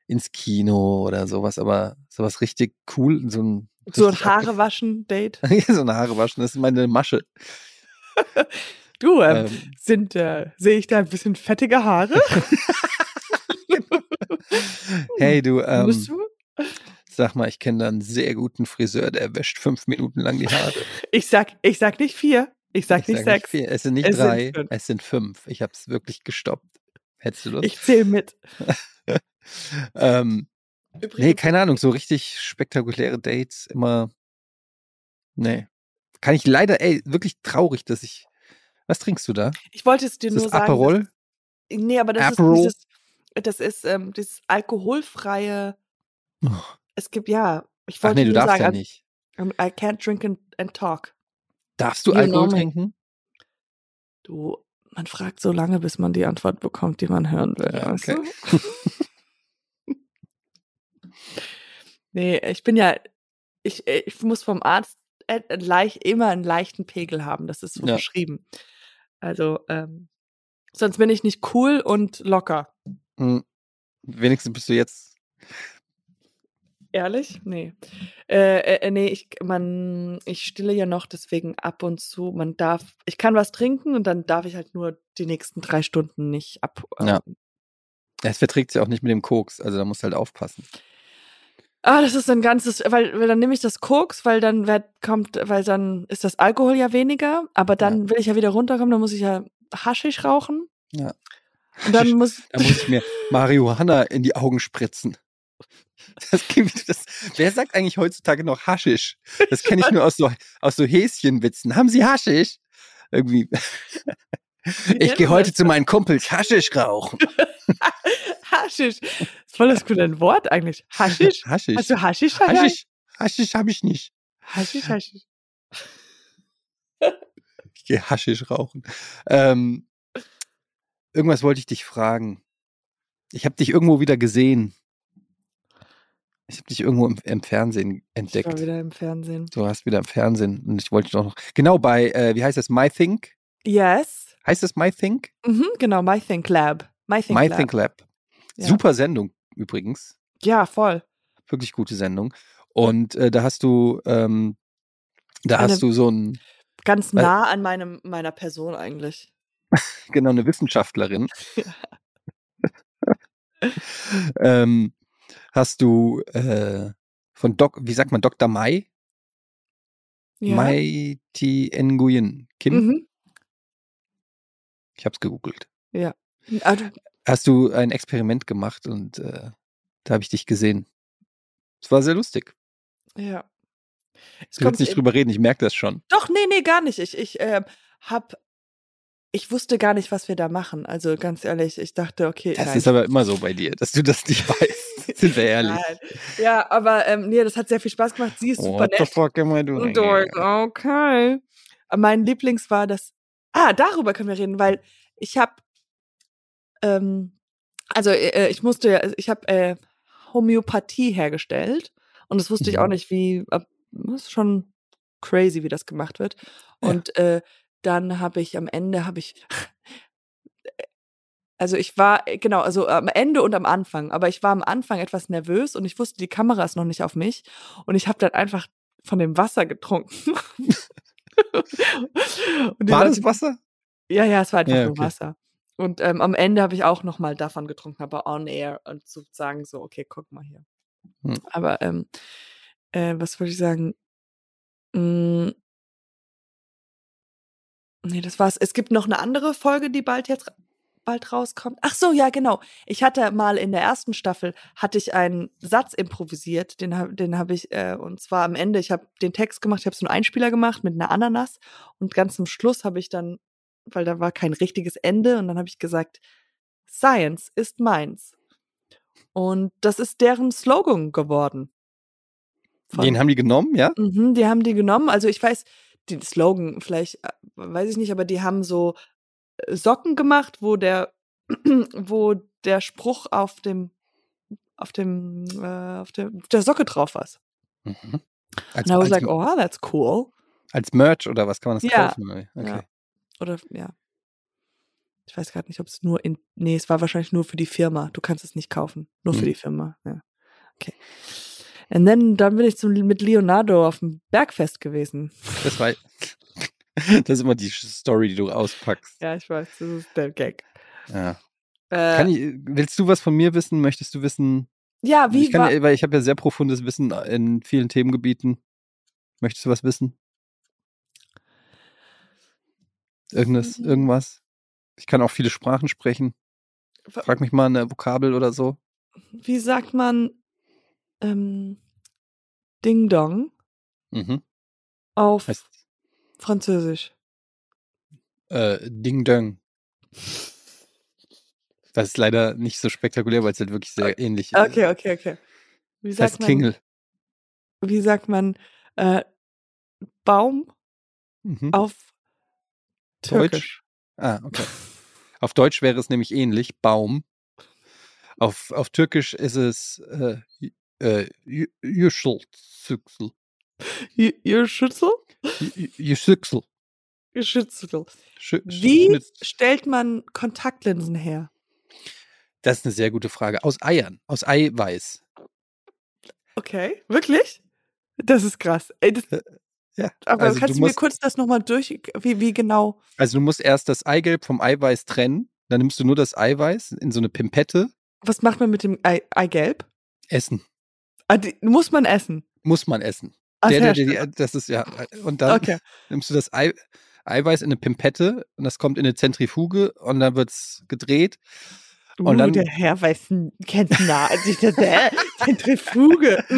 ins Kino oder sowas, aber sowas richtig cool, so ein So ein Haare waschen Date? <laughs> so eine Haare waschen, das ist meine Masche. <laughs> Du, ähm, Ähm, sind, äh, sehe ich da ein bisschen fettige Haare? <laughs> hey du, ähm, Musst du? sag mal, ich kenne da einen sehr guten Friseur, der wäscht fünf Minuten lang die Haare. Ich sag, ich sag nicht vier. Ich sag nicht sag sechs. vier, es sind nicht Es sind drei, fünf. es sind fünf. Ich habe es wirklich gestoppt. Hättest du Lust? Ich zähle mit. <laughs> ähm, nee, keine Ahnung, so richtig spektakuläre Dates immer. Nee. Kann ich leider, ey, wirklich traurig, dass ich. Was trinkst du da? ich wollte es dir Ist nur das sagen. Aperol? Dass, nee, aber das Aperol? ist dieses, das ist ähm, dieses alkoholfreie. Oh. Es gibt ja. Ich Ach wollte nee, du nur darfst sagen, ja nicht. I can't drink and, and talk. Darfst du You Alkohol trinken? Du, man fragt so lange, bis man die Antwort bekommt, die man hören will. Ja, weißt okay. du? <laughs> nee, ich bin ja, ich, ich muss vom Arzt äh, leicht, immer einen leichten Pegel haben. Das ist so Ja. verschrieben. Also, ähm, sonst bin ich nicht cool und locker. Hm. Wenigstens bist du jetzt. Ehrlich? Nee. Äh, äh, nee, ich, man, ich stille ja noch, deswegen ab und zu, man darf, ich kann was trinken und dann darf ich halt nur die nächsten drei Stunden nicht ab. Ja. ähm, Es verträgt sich auch nicht mit dem Koks, also da musst du halt aufpassen. Ah, das ist ein ganzes, weil, weil dann nehme ich das Koks, weil dann wird, kommt, weil dann ist das Alkohol ja weniger, aber dann will ich ja wieder runterkommen, dann muss ich ja Haschisch rauchen. Ja. Und dann muss, Da muss ich mir Marihuana in die Augen spritzen. Das klingt, das, wer sagt eigentlich heutzutage noch Haschisch? Das kenne ich nur aus so, aus so Häschenwitzen. Haben Sie Haschisch? Irgendwie. <laughs> Ich gehe heute zu meinen Kumpels Haschisch rauchen. <laughs> Haschisch. Das ist voll das gute Wort eigentlich. Haschisch? Haschisch. Hast du Haschisch? dabei? Haschisch. Haschisch habe ich nicht. Haschisch, Haschisch. <laughs> Ich gehe Haschisch rauchen. Ähm, irgendwas wollte ich dich fragen. Ich habe dich irgendwo wieder gesehen. Ich habe dich irgendwo im, im Fernsehen Ich entdeckt. war wieder im Fernsehen. Du warst wieder im Fernsehen und ich wollte doch noch. Genau bei, äh, wie heißt das? My Think? Yes. Heißt das My Think? Mhm, genau, My Think Lab. My Think My Lab. Think Lab. Ja. Super Sendung übrigens. Ja, voll. Wirklich gute Sendung. Und äh, da hast du, ähm, da Eine- hast du so ein, Ganz Weil- nah an meinem, meiner Person eigentlich. <laughs> genau, eine Wissenschaftlerin. <laughs> <laughs> Ähm, hast du äh, von Doc, wie sagt man, Dr. Mai? Ja. Mai Ti Nguyen Kim? Mhm. Ich habe es gegoogelt. Ah, du, Hast du ein Experiment gemacht und äh, da habe ich dich gesehen. Es war sehr lustig. ja. Es Du willst nicht in- drüber reden, ich merke das schon. Doch, nee, nee, gar nicht. Ich, ich ähm, hab, ich wusste gar nicht, was wir da machen. Also ganz ehrlich, ich dachte, okay. Das nein. ist aber immer so bei dir, dass du das nicht <laughs> weißt. Sind wir ehrlich. Nein. Ja, aber ähm, nee, das hat sehr viel Spaß gemacht. Sie ist super What the fuck am I doing? Durch, okay. Mein Lieblings war das. Ah, darüber können wir reden, weil ich habe, ähm, also äh, ich musste, ja- ich habe äh, Homöopathie hergestellt und das wusste ich auch Mhm. nicht, wie. ab- Das ist schon crazy, wie das gemacht wird. Ja. Und äh, dann habe ich am Ende habe ich also ich war, genau, also am Ende und am Anfang, aber ich war am Anfang etwas nervös und ich wusste, die Kamera ist noch nicht auf mich und ich habe dann einfach von dem Wasser getrunken. <laughs> War das Wasser? Ja, ja, es war einfach Ja, nur okay. Wasser. Und ähm, am Ende habe ich auch noch mal davon getrunken, aber on air und zu sagen so, okay, guck mal hier. Hm. Aber ähm, äh, was wollte ich sagen? Mm, nee, das war's. Es gibt noch eine andere Folge, die bald jetzt bald rauskommt. Ach so, ja, genau. Ich hatte mal in der ersten Staffel hatte ich einen Satz improvisiert, den hab, den habe ich äh, und zwar am Ende, ich habe den Text gemacht, ich habe so einen Einspieler gemacht mit einer Ananas und ganz zum Schluss habe ich dann, weil da war kein richtiges Ende und dann habe ich gesagt, Science ist meins. Und das ist deren Slogan geworden. Von- Den haben die genommen, ja? Mhm, die haben die genommen. Also ich weiß, den Slogan vielleicht, äh, weiß ich nicht, aber die haben so Socken gemacht, wo der, <clears throat> wo der Spruch auf dem, auf dem, äh, auf der, der Socke drauf war. Mhm. Als, And I was als, like, oh, that's cool. als Merch oder was kann man das Ja. kaufen? Okay. Ja. Oder, ja. Ich weiß gerade nicht, ob es nur in, nee, es war wahrscheinlich nur für die Firma. Du kannst es nicht kaufen. Nur für Mhm. die Firma, ja. Okay. Und dann, dann bin ich zum, mit Leonardo auf dem Bergfest gewesen. Das war. <laughs> Das ist immer die Story, die du auspackst. Ja, ich weiß, das ist der Gag. Ja. Äh, Kann ich, willst du was von mir wissen? Möchtest du wissen? ja, wie ich kann, war, weil ich habe ja sehr profundes Wissen in vielen Themengebieten. Möchtest du was wissen? Irgendes, Mhm. irgendwas? Ich kann auch viele Sprachen sprechen. Frag mich mal eine Vokabel oder so. wie sagt man ähm, Ding Dong Mhm. auf Heißt Französisch? äh, Ding Dong. Das ist leider nicht so spektakulär, weil es halt wirklich sehr ähnlich ist. Okay, okay, okay. Wie sagt heißt man, Klingel. wie sagt man äh, Baum Mhm. auf Deutsch? Türkisch? Ah, okay. Auf Deutsch wäre es nämlich ähnlich, Baum. Auf, auf Türkisch ist es äh, äh, J- Yüschelzüchsel. J- Ihr Schützel? J- Yüschüchsel. Ihr Schützel. Schü- Wie stellt man Kontaktlinsen her? Das ist eine sehr gute Frage. Aus Eiern, aus Eiweiß. Okay, wirklich? Das ist krass. Ey, das, Ja, aber also kannst du du, mir musst- kurz das nochmal durch, wie, wie genau? Also du musst erst das Eigelb vom Eiweiß trennen. Dann nimmst du nur das Eiweiß in so eine Pimpette. Was macht man mit dem Ei, Eigelb? Essen. Die, muss man essen. Muss man essen. Als Der, der, der, der, das ist ja. Und dann okay. nimmst du das Ei, Eiweiß in eine Pimpette und das kommt in eine Zentrifuge und dann wird's gedreht. Und uh, dann- der Herr weiß, kennt nah. Also ich dachte, hä? Zentrifuge. Uh,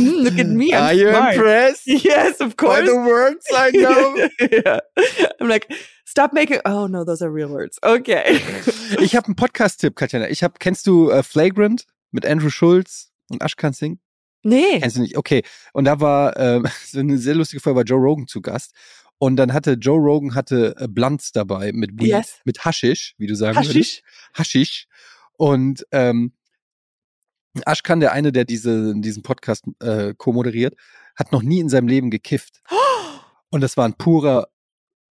mm, look at me, I'm Are you smart. impressed Yes, of by course. the words I <laughs> know? yeah. I'm like, stop making. Oh no, those are real words. Okay. Ich habe einen Podcast-Tipp, Katjana. Ich habe, kennst du äh, Flagrant mit Andrew Schulz und Ashkan Singh? Nee. Kennst du nicht? Okay. Und da war ähm, <laughs> so eine sehr lustige Folge, war Joe Rogan zu Gast. Und dann hatte Joe Rogan hatte äh, Blunts dabei mit Weed, Yes. mit Haschisch, wie du sagen Haschisch. würdest. Haschisch. Und ähm, Ashkan, der eine, der diese, diesen Podcast äh, co-moderiert, hat noch nie in seinem Leben gekifft. <gasps> Und das war ein purer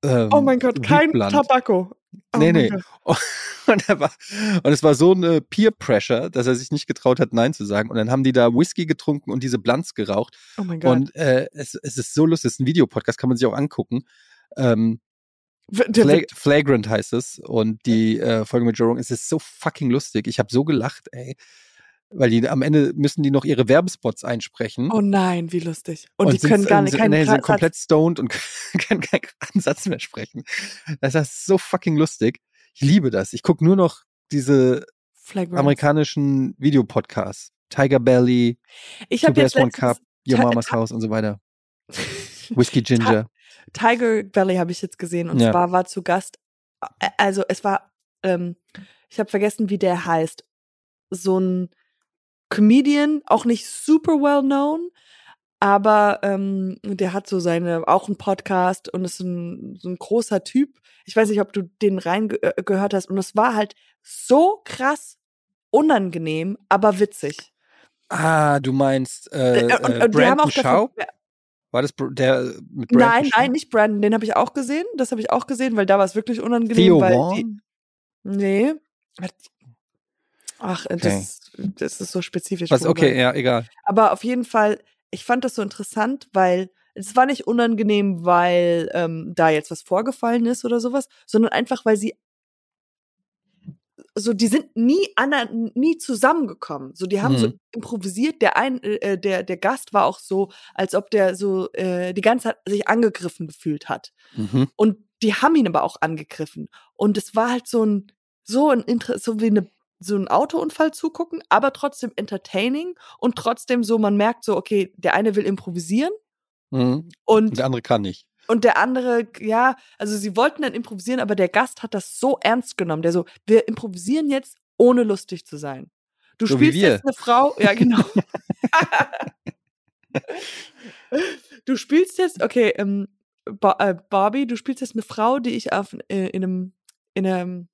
ähm, Oh mein Gott, kein Weed-Blunt. Tabakko. Oh Nee, nee. Gott. <laughs> Und, er war, und es war so eine Peer Pressure, dass er sich nicht getraut hat, Nein zu sagen. Und dann haben die da Whisky getrunken und diese Blunts geraucht. Oh mein Gott. Und äh, es, es ist so lustig, es ist ein Videopodcast, kann man sich auch angucken. Ähm, Flag Flagrant heißt es. Und die äh, Folge mit Joe Rogan, es ist so fucking lustig. Ich habe so gelacht, ey. Weil die am Ende müssen die noch ihre Werbespots einsprechen. Oh nein, wie lustig. Und, die sind- können gar nicht sind, keinen nee, sind komplett stoned und <laughs> können keinen Satz mehr sprechen. Das ist so fucking lustig. Ich liebe das. Ich gucke nur noch diese Flagrant. amerikanischen Videopodcasts. Tiger Belly, Ich habe jetzt One Cup, Your Mama's House und so weiter. <laughs> Whiskey Ginger. Tiger Valley habe ich jetzt gesehen und Ja. zwar war zu Gast, äh, also es war, ähm, ich habe vergessen, wie der heißt, so ein Comedian, auch nicht super well known, aber ähm, der hat so seine, auch einen Podcast und ist ein, so ein großer Typ. Ich weiß nicht, ob du den reingehört äh, gehört hast und es war halt so krass unangenehm, aber witzig. Ah, du meinst äh, Äh, und, äh, und haben Brandon Schaub? War das der äh, mit Brandon Nein, Schaub? nein, nicht Brandon. Den habe ich auch gesehen. Das habe ich auch gesehen, weil da war es wirklich unangenehm. Theo weil Vaughn? Die, nee. Ach, Okay. das, das ist so spezifisch. Was, worüber- okay, ja, egal. Aber auf jeden Fall, ich fand das so interessant, weil es war nicht unangenehm, weil ähm, da jetzt was vorgefallen ist oder sowas, sondern einfach, weil sie so, die sind nie aner, nie zusammengekommen. So, die haben so Mhm. improvisiert. Der ein, äh, der der Gast war auch so, als ob der so äh, die ganze Zeit sich angegriffen gefühlt hat. Mhm. Und die haben ihn aber auch angegriffen. Und es war halt so ein, so ein so wie eine, so ein Autounfall zugucken, aber trotzdem entertaining und trotzdem so, man merkt so, okay, der eine will improvisieren Mhm. und, Und der andere kann nicht. und der andere, ja, also sie wollten dann improvisieren, aber der Gast hat das so ernst genommen. Der so, wir improvisieren jetzt, ohne lustig zu sein. Du So spielst jetzt eine Frau, ja, genau. <laughs> du spielst jetzt, okay, ähm, äh, Barbie, du spielst jetzt eine Frau, die ich auf, äh, in einem, in einem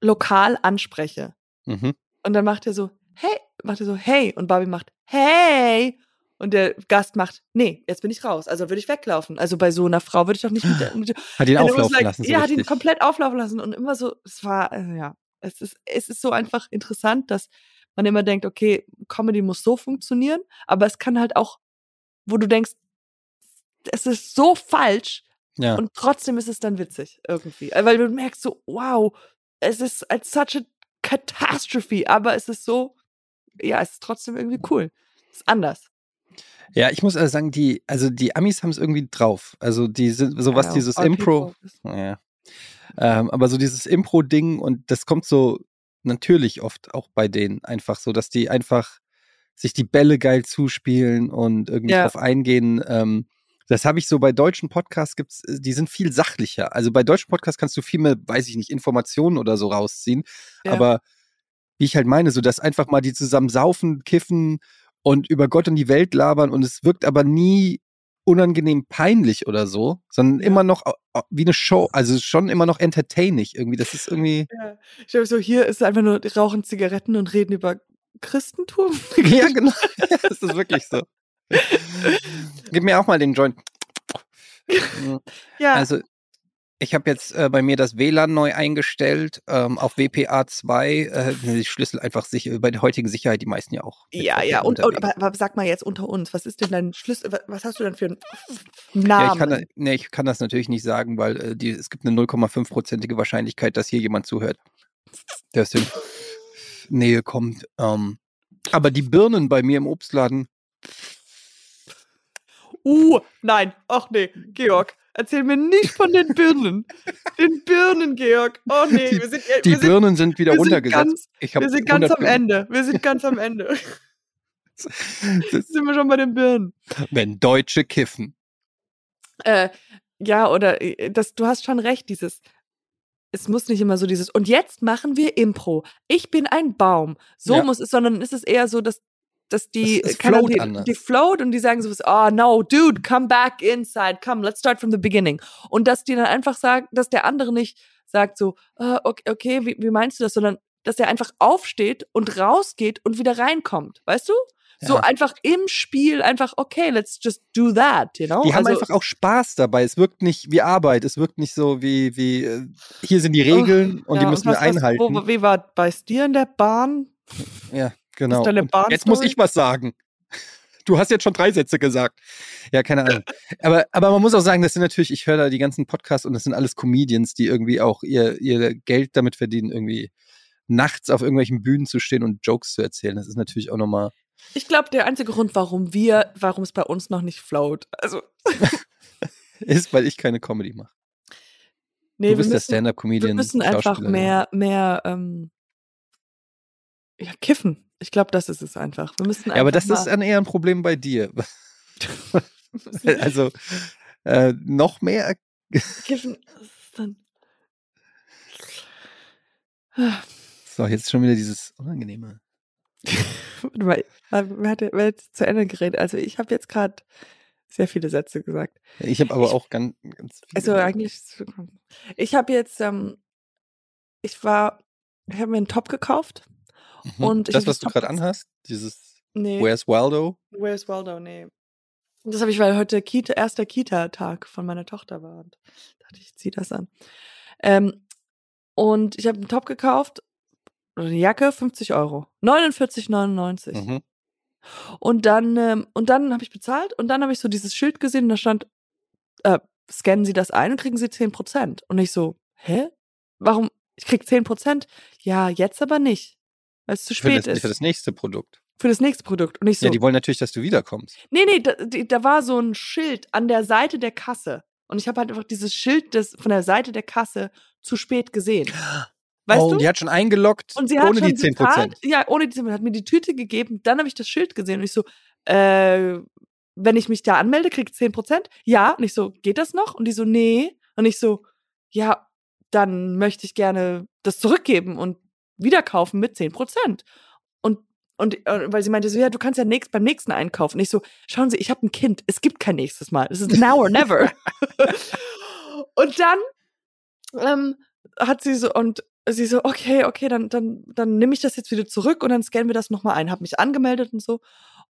Lokal anspreche. Mhm. Und dann macht er so, hey, macht er so, hey. Und Barbie macht, hey. Und der Gast macht, nee, jetzt bin ich raus. Also würde ich weglaufen. Also bei so einer Frau würde ich doch nicht mit, mit Hat ihn auflaufen like, lassen. So ja, hat ihn komplett auflaufen lassen und immer so, es war, also ja, es ist, es ist so einfach interessant, dass man immer denkt, okay, Comedy muss so funktionieren, aber es kann halt auch, wo du denkst, es ist so falsch ja. und trotzdem ist es dann witzig irgendwie. Äh, Weil du merkst so, wow, es ist als such a catastrophe, aber es ist so, ja, es ist trotzdem irgendwie cool. Es ist anders. ja, ich muss also sagen, die, also die Amis haben es irgendwie drauf. Also die sind, so was Ja, dieses Impro, Ja. Ähm, aber so dieses Impro-Ding und das kommt so natürlich oft auch bei denen einfach so, dass die einfach sich die Bälle geil zuspielen und irgendwie Ja. drauf eingehen. Ähm, das habe ich so bei deutschen Podcasts gibt's, äh, die sind viel sachlicher. Also bei deutschen Podcasts kannst du viel mehr, weiß ich nicht, Informationen oder so rausziehen. Ja. Aber wie ich halt meine, so dass einfach mal die zusammen saufen, kiffen und über Gott und die Welt labern und es wirkt aber nie unangenehm peinlich oder so, sondern Ja. immer noch wie eine Show, also schon immer noch entertaining irgendwie. Das ist irgendwie, Ja. Ich glaube so, hier ist einfach nur, rauchen Zigaretten und reden über Christentum. <laughs> ja genau, <laughs> das ist wirklich so. Gib mir auch mal den Joint. Ja, Also ich habe jetzt äh, bei mir das WLAN neu eingestellt ähm, auf WPA2. Äh, die Schlüssel einfach sicher bei der heutigen Sicherheit die meisten ja auch. ja, ja. Und, und aber, aber sag mal jetzt unter uns, was ist denn dein Schlüssel? wa- Was hast du denn für einen Ja, Namen? ich kann, da- nee, ich kann das natürlich nicht sagen, weil äh, die, es gibt eine 0,5-prozentige Wahrscheinlichkeit, dass hier jemand zuhört, der aus der Nähe kommt. Ähm, aber die Birnen bei mir im Obstladen, Uh, nein. Ach nee, Georg. Erzähl mir nicht von den Birnen. den Birnen, Georg. Oh nee, Die- wir sind, äh, die wir sind, Birnen sind wieder wir sind runtergesetzt. ganz- ich wir sind ganz 100 am Ende. Wir sind ganz am Ende. Birnen. <laughs> Jetzt sind wir schon bei den Birnen. Wenn Deutsche kiffen. Äh, ja, oder äh, das, du hast schon recht, dieses. Es muss nicht immer so dieses, und jetzt machen wir Impro. Ich bin ein Baum. So Ja. muss es, sondern ist es eher so, dass, dass die, keine Ahnung, float die, anders. die float und die sagen so, oh no, dude, come back inside, come, let's start from the beginning. Und dass die dann einfach sagen, dass der andere nicht sagt so, äh, okay, okay wie, wie meinst du das, sondern dass der einfach aufsteht und rausgeht und wieder reinkommt, weißt du? So Ja. einfach im Spiel, einfach, okay, let's just do that, you know? Die haben Also- einfach auch Spaß dabei. Es wirkt nicht wie Arbeit. Es wirkt nicht so wie, wie äh, hier sind die Regeln und die Ja, müssen was- wir was- einhalten. Wo, wie war bei dir in der Bahn? Ja, genau. jetzt muss ich was sagen. <laughs> Du hast jetzt schon drei Sätze gesagt. Ja, keine Ahnung. Aber, aber man muss auch sagen, das sind natürlich, ich höre da die ganzen Podcasts und das sind alles Comedians, die irgendwie auch ihr, ihr Geld damit verdienen, irgendwie nachts auf irgendwelchen Bühnen zu stehen und Jokes zu erzählen. Das ist natürlich auch nochmal. Ich glaube, der einzige Grund, warum wir, warum es bei uns noch nicht float. Also, <laughs> Ist, weil ich keine Comedy mache. nee, du wir bist der müssen, Stand-Up-Comedian. wir müssen einfach mehr, mehr, ähm, ja, kiffen. Ich glaube, das ist es einfach. Wir müssen Ja, aber einfach das ist ein eher ein Problem bei dir. <laughs> also äh, noch mehr. kiffen. das ist Dann, So, jetzt schon wieder dieses Unangenehme. <laughs> Warte mal, wer hat, wer hat jetzt zu Ende geredet? Also ich habe jetzt gerade sehr viele Sätze gesagt. Ich habe aber Ich- auch ganz, ganz viele Also eigentlich, ich habe jetzt, ähm, ich war, ich habe mir einen Top gekauft. Mhm. und das, was du gerade anhast, dieses Nee. Where's Waldo? Where's Waldo? Nee. Das habe ich, weil heute Kita, erster Kita-Tag von meiner Tochter war. Und dachte ich, zieh das an. Ähm, und ich habe einen Top gekauft, oder eine Jacke, 50 Euro. 49,99. Mhm. Und dann, ähm, und dann habe ich bezahlt und dann habe ich so dieses Schild gesehen und da stand, äh, scannen Sie das ein und kriegen Sie 10%. Und ich so, hä? Warum? Ich krieg 10%? Ja, jetzt aber nicht. Weil es zu Für spät das, ist. für das nächste Produkt. für das nächste Produkt. Und ich so, Ja, die wollen natürlich, dass du wiederkommst. Nee, nee, da, da war so ein Schild an der Seite der Kasse. Und ich habe halt einfach dieses Schild des, von der Seite der Kasse zu spät gesehen. Weißt oh, du? und die hat schon eingeloggt und sie hat ohne die 10%. bezahlt. Ja, ohne die 10%. Hat mir die Tüte gegeben. Dann habe ich das Schild gesehen und ich so, äh, wenn ich mich da anmelde, krieg ich 10%? Ja. Und ich so, geht das noch? Und die so, nee. Und ich so, ja, dann möchte ich gerne das zurückgeben und wiederkaufen mit 10%. Und, und äh, weil sie meinte so, ja, du kannst ja nächst, beim nächsten einkaufen. Und ich so, schauen Sie, ich habe ein Kind. Es gibt kein nächstes Mal. Es ist now or never. <laughs> und dann ähm, hat sie so, und sie so, okay, okay, dann, dann, dann nehme ich das jetzt wieder zurück und dann scannen wir das nochmal ein. Hab mich angemeldet und so.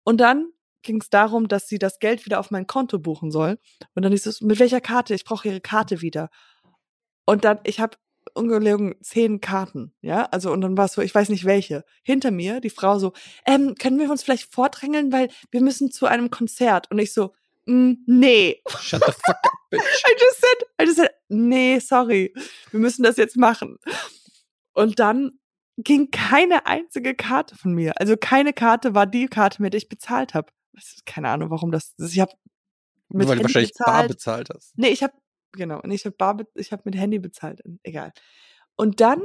Und dann ging es darum, dass sie das Geld wieder auf mein Konto buchen soll. Und dann ist es, mit welcher Karte? Ich brauche ihre Karte wieder. Und dann, ich habe ungelogen zehn Karten, ja, also und dann war es so, ich weiß nicht welche. Hinter mir die Frau so, ähm, können wir uns vielleicht vordrängeln, weil wir müssen zu einem Konzert. Und ich so, mm, nee. Shut the fuck up, bitch. I just said, I just said, nee, sorry, wir müssen das jetzt machen. Und dann ging keine einzige Karte von mir. Also keine Karte war die Karte, mit der ich bezahlt habe. Keine Ahnung, warum das. Ich habe Nur weil du wahrscheinlich bar bezahlt hast. Nee, ich habe genau, und ich habe bar, be- ich habe mit Handy bezahlt, egal. Und dann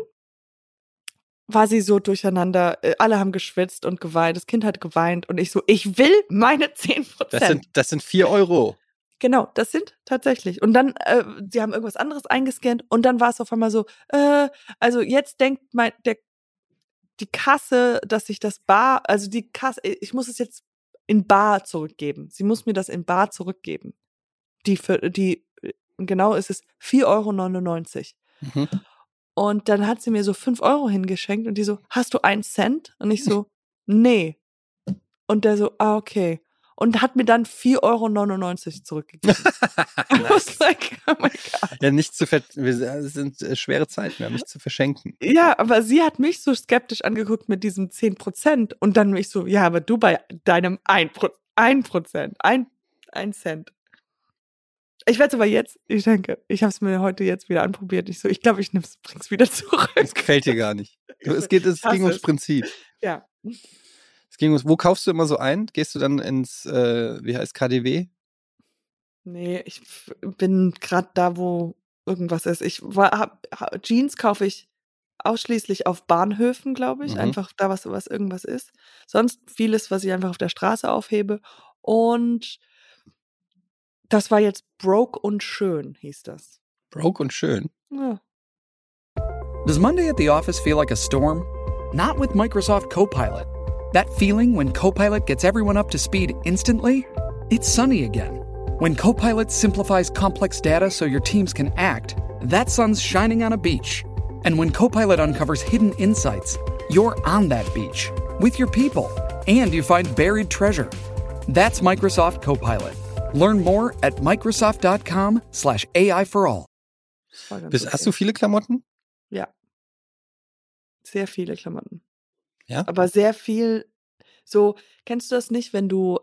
war sie so durcheinander, äh, alle haben geschwitzt und geweint, das Kind hat geweint und ich so, ich will meine <laughs> 10 Das sind, das sind vier Euro. Genau, das sind tatsächlich. Und dann, äh, sie haben irgendwas anderes eingescannt und dann war es auf einmal so, äh, also jetzt denkt mein, der, die Kasse, dass ich das Bar, also die Kasse, ich muss es jetzt in Bar zurückgeben. Sie muss mir das in Bar zurückgeben. Die für, die, genau ist es 4,99 Euro. Mhm. Und dann hat sie mir so 5 Euro hingeschenkt und die so, hast du einen Cent? Und ich so, nee. Und der so, ah, okay. Und hat mir dann 4,99 Euro zurückgegeben. <laughs> I was like, oh my God. Ja, nicht zu ver wir es sind äh, schwere Zeiten, wir haben nicht zu verschenken. Ja, aber sie hat mich so skeptisch angeguckt mit diesem 10 Prozent. Und dann mich so, ja, aber du bei deinem 1 Prozent, 1 Prozent, 1 Cent. Ich werde es aber jetzt, ich denke, ich habe es mir heute jetzt wieder anprobiert. Ich so, ich glaube, ich nehm's, bring's wieder zurück. Es gefällt dir gar nicht. <laughs> Es geht, es ging ums es. Prinzip. Ja. Es ging ums, wo kaufst du immer so ein? Gehst du dann ins, äh, wie heißt KDW? Nee, ich bin gerade da, wo irgendwas ist. Ich war, hab, ha- Jeans kaufe ich ausschließlich auf Bahnhöfen, glaube ich. Mhm. Einfach da, was, was irgendwas ist. Sonst vieles, was ich einfach auf der Straße aufhebe. Und das war jetzt Broke und Schön, hieß das. Broke und schön. Ja. Does Monday at the office feel like a storm? Not with Microsoft Copilot. That feeling when Copilot gets everyone up to speed instantly? It's sunny again. When Copilot simplifies complex data so your teams can act, that sun's shining on a beach. And when Copilot uncovers hidden insights, you're on that beach with your people and you find buried treasure. That's Microsoft Copilot. Learn more at Microsoft.com slash AI for all. Bist, okay. Hast du viele Klamotten? Ja. Sehr viele Klamotten. Ja? Aber sehr viel, so, kennst du das nicht, wenn du,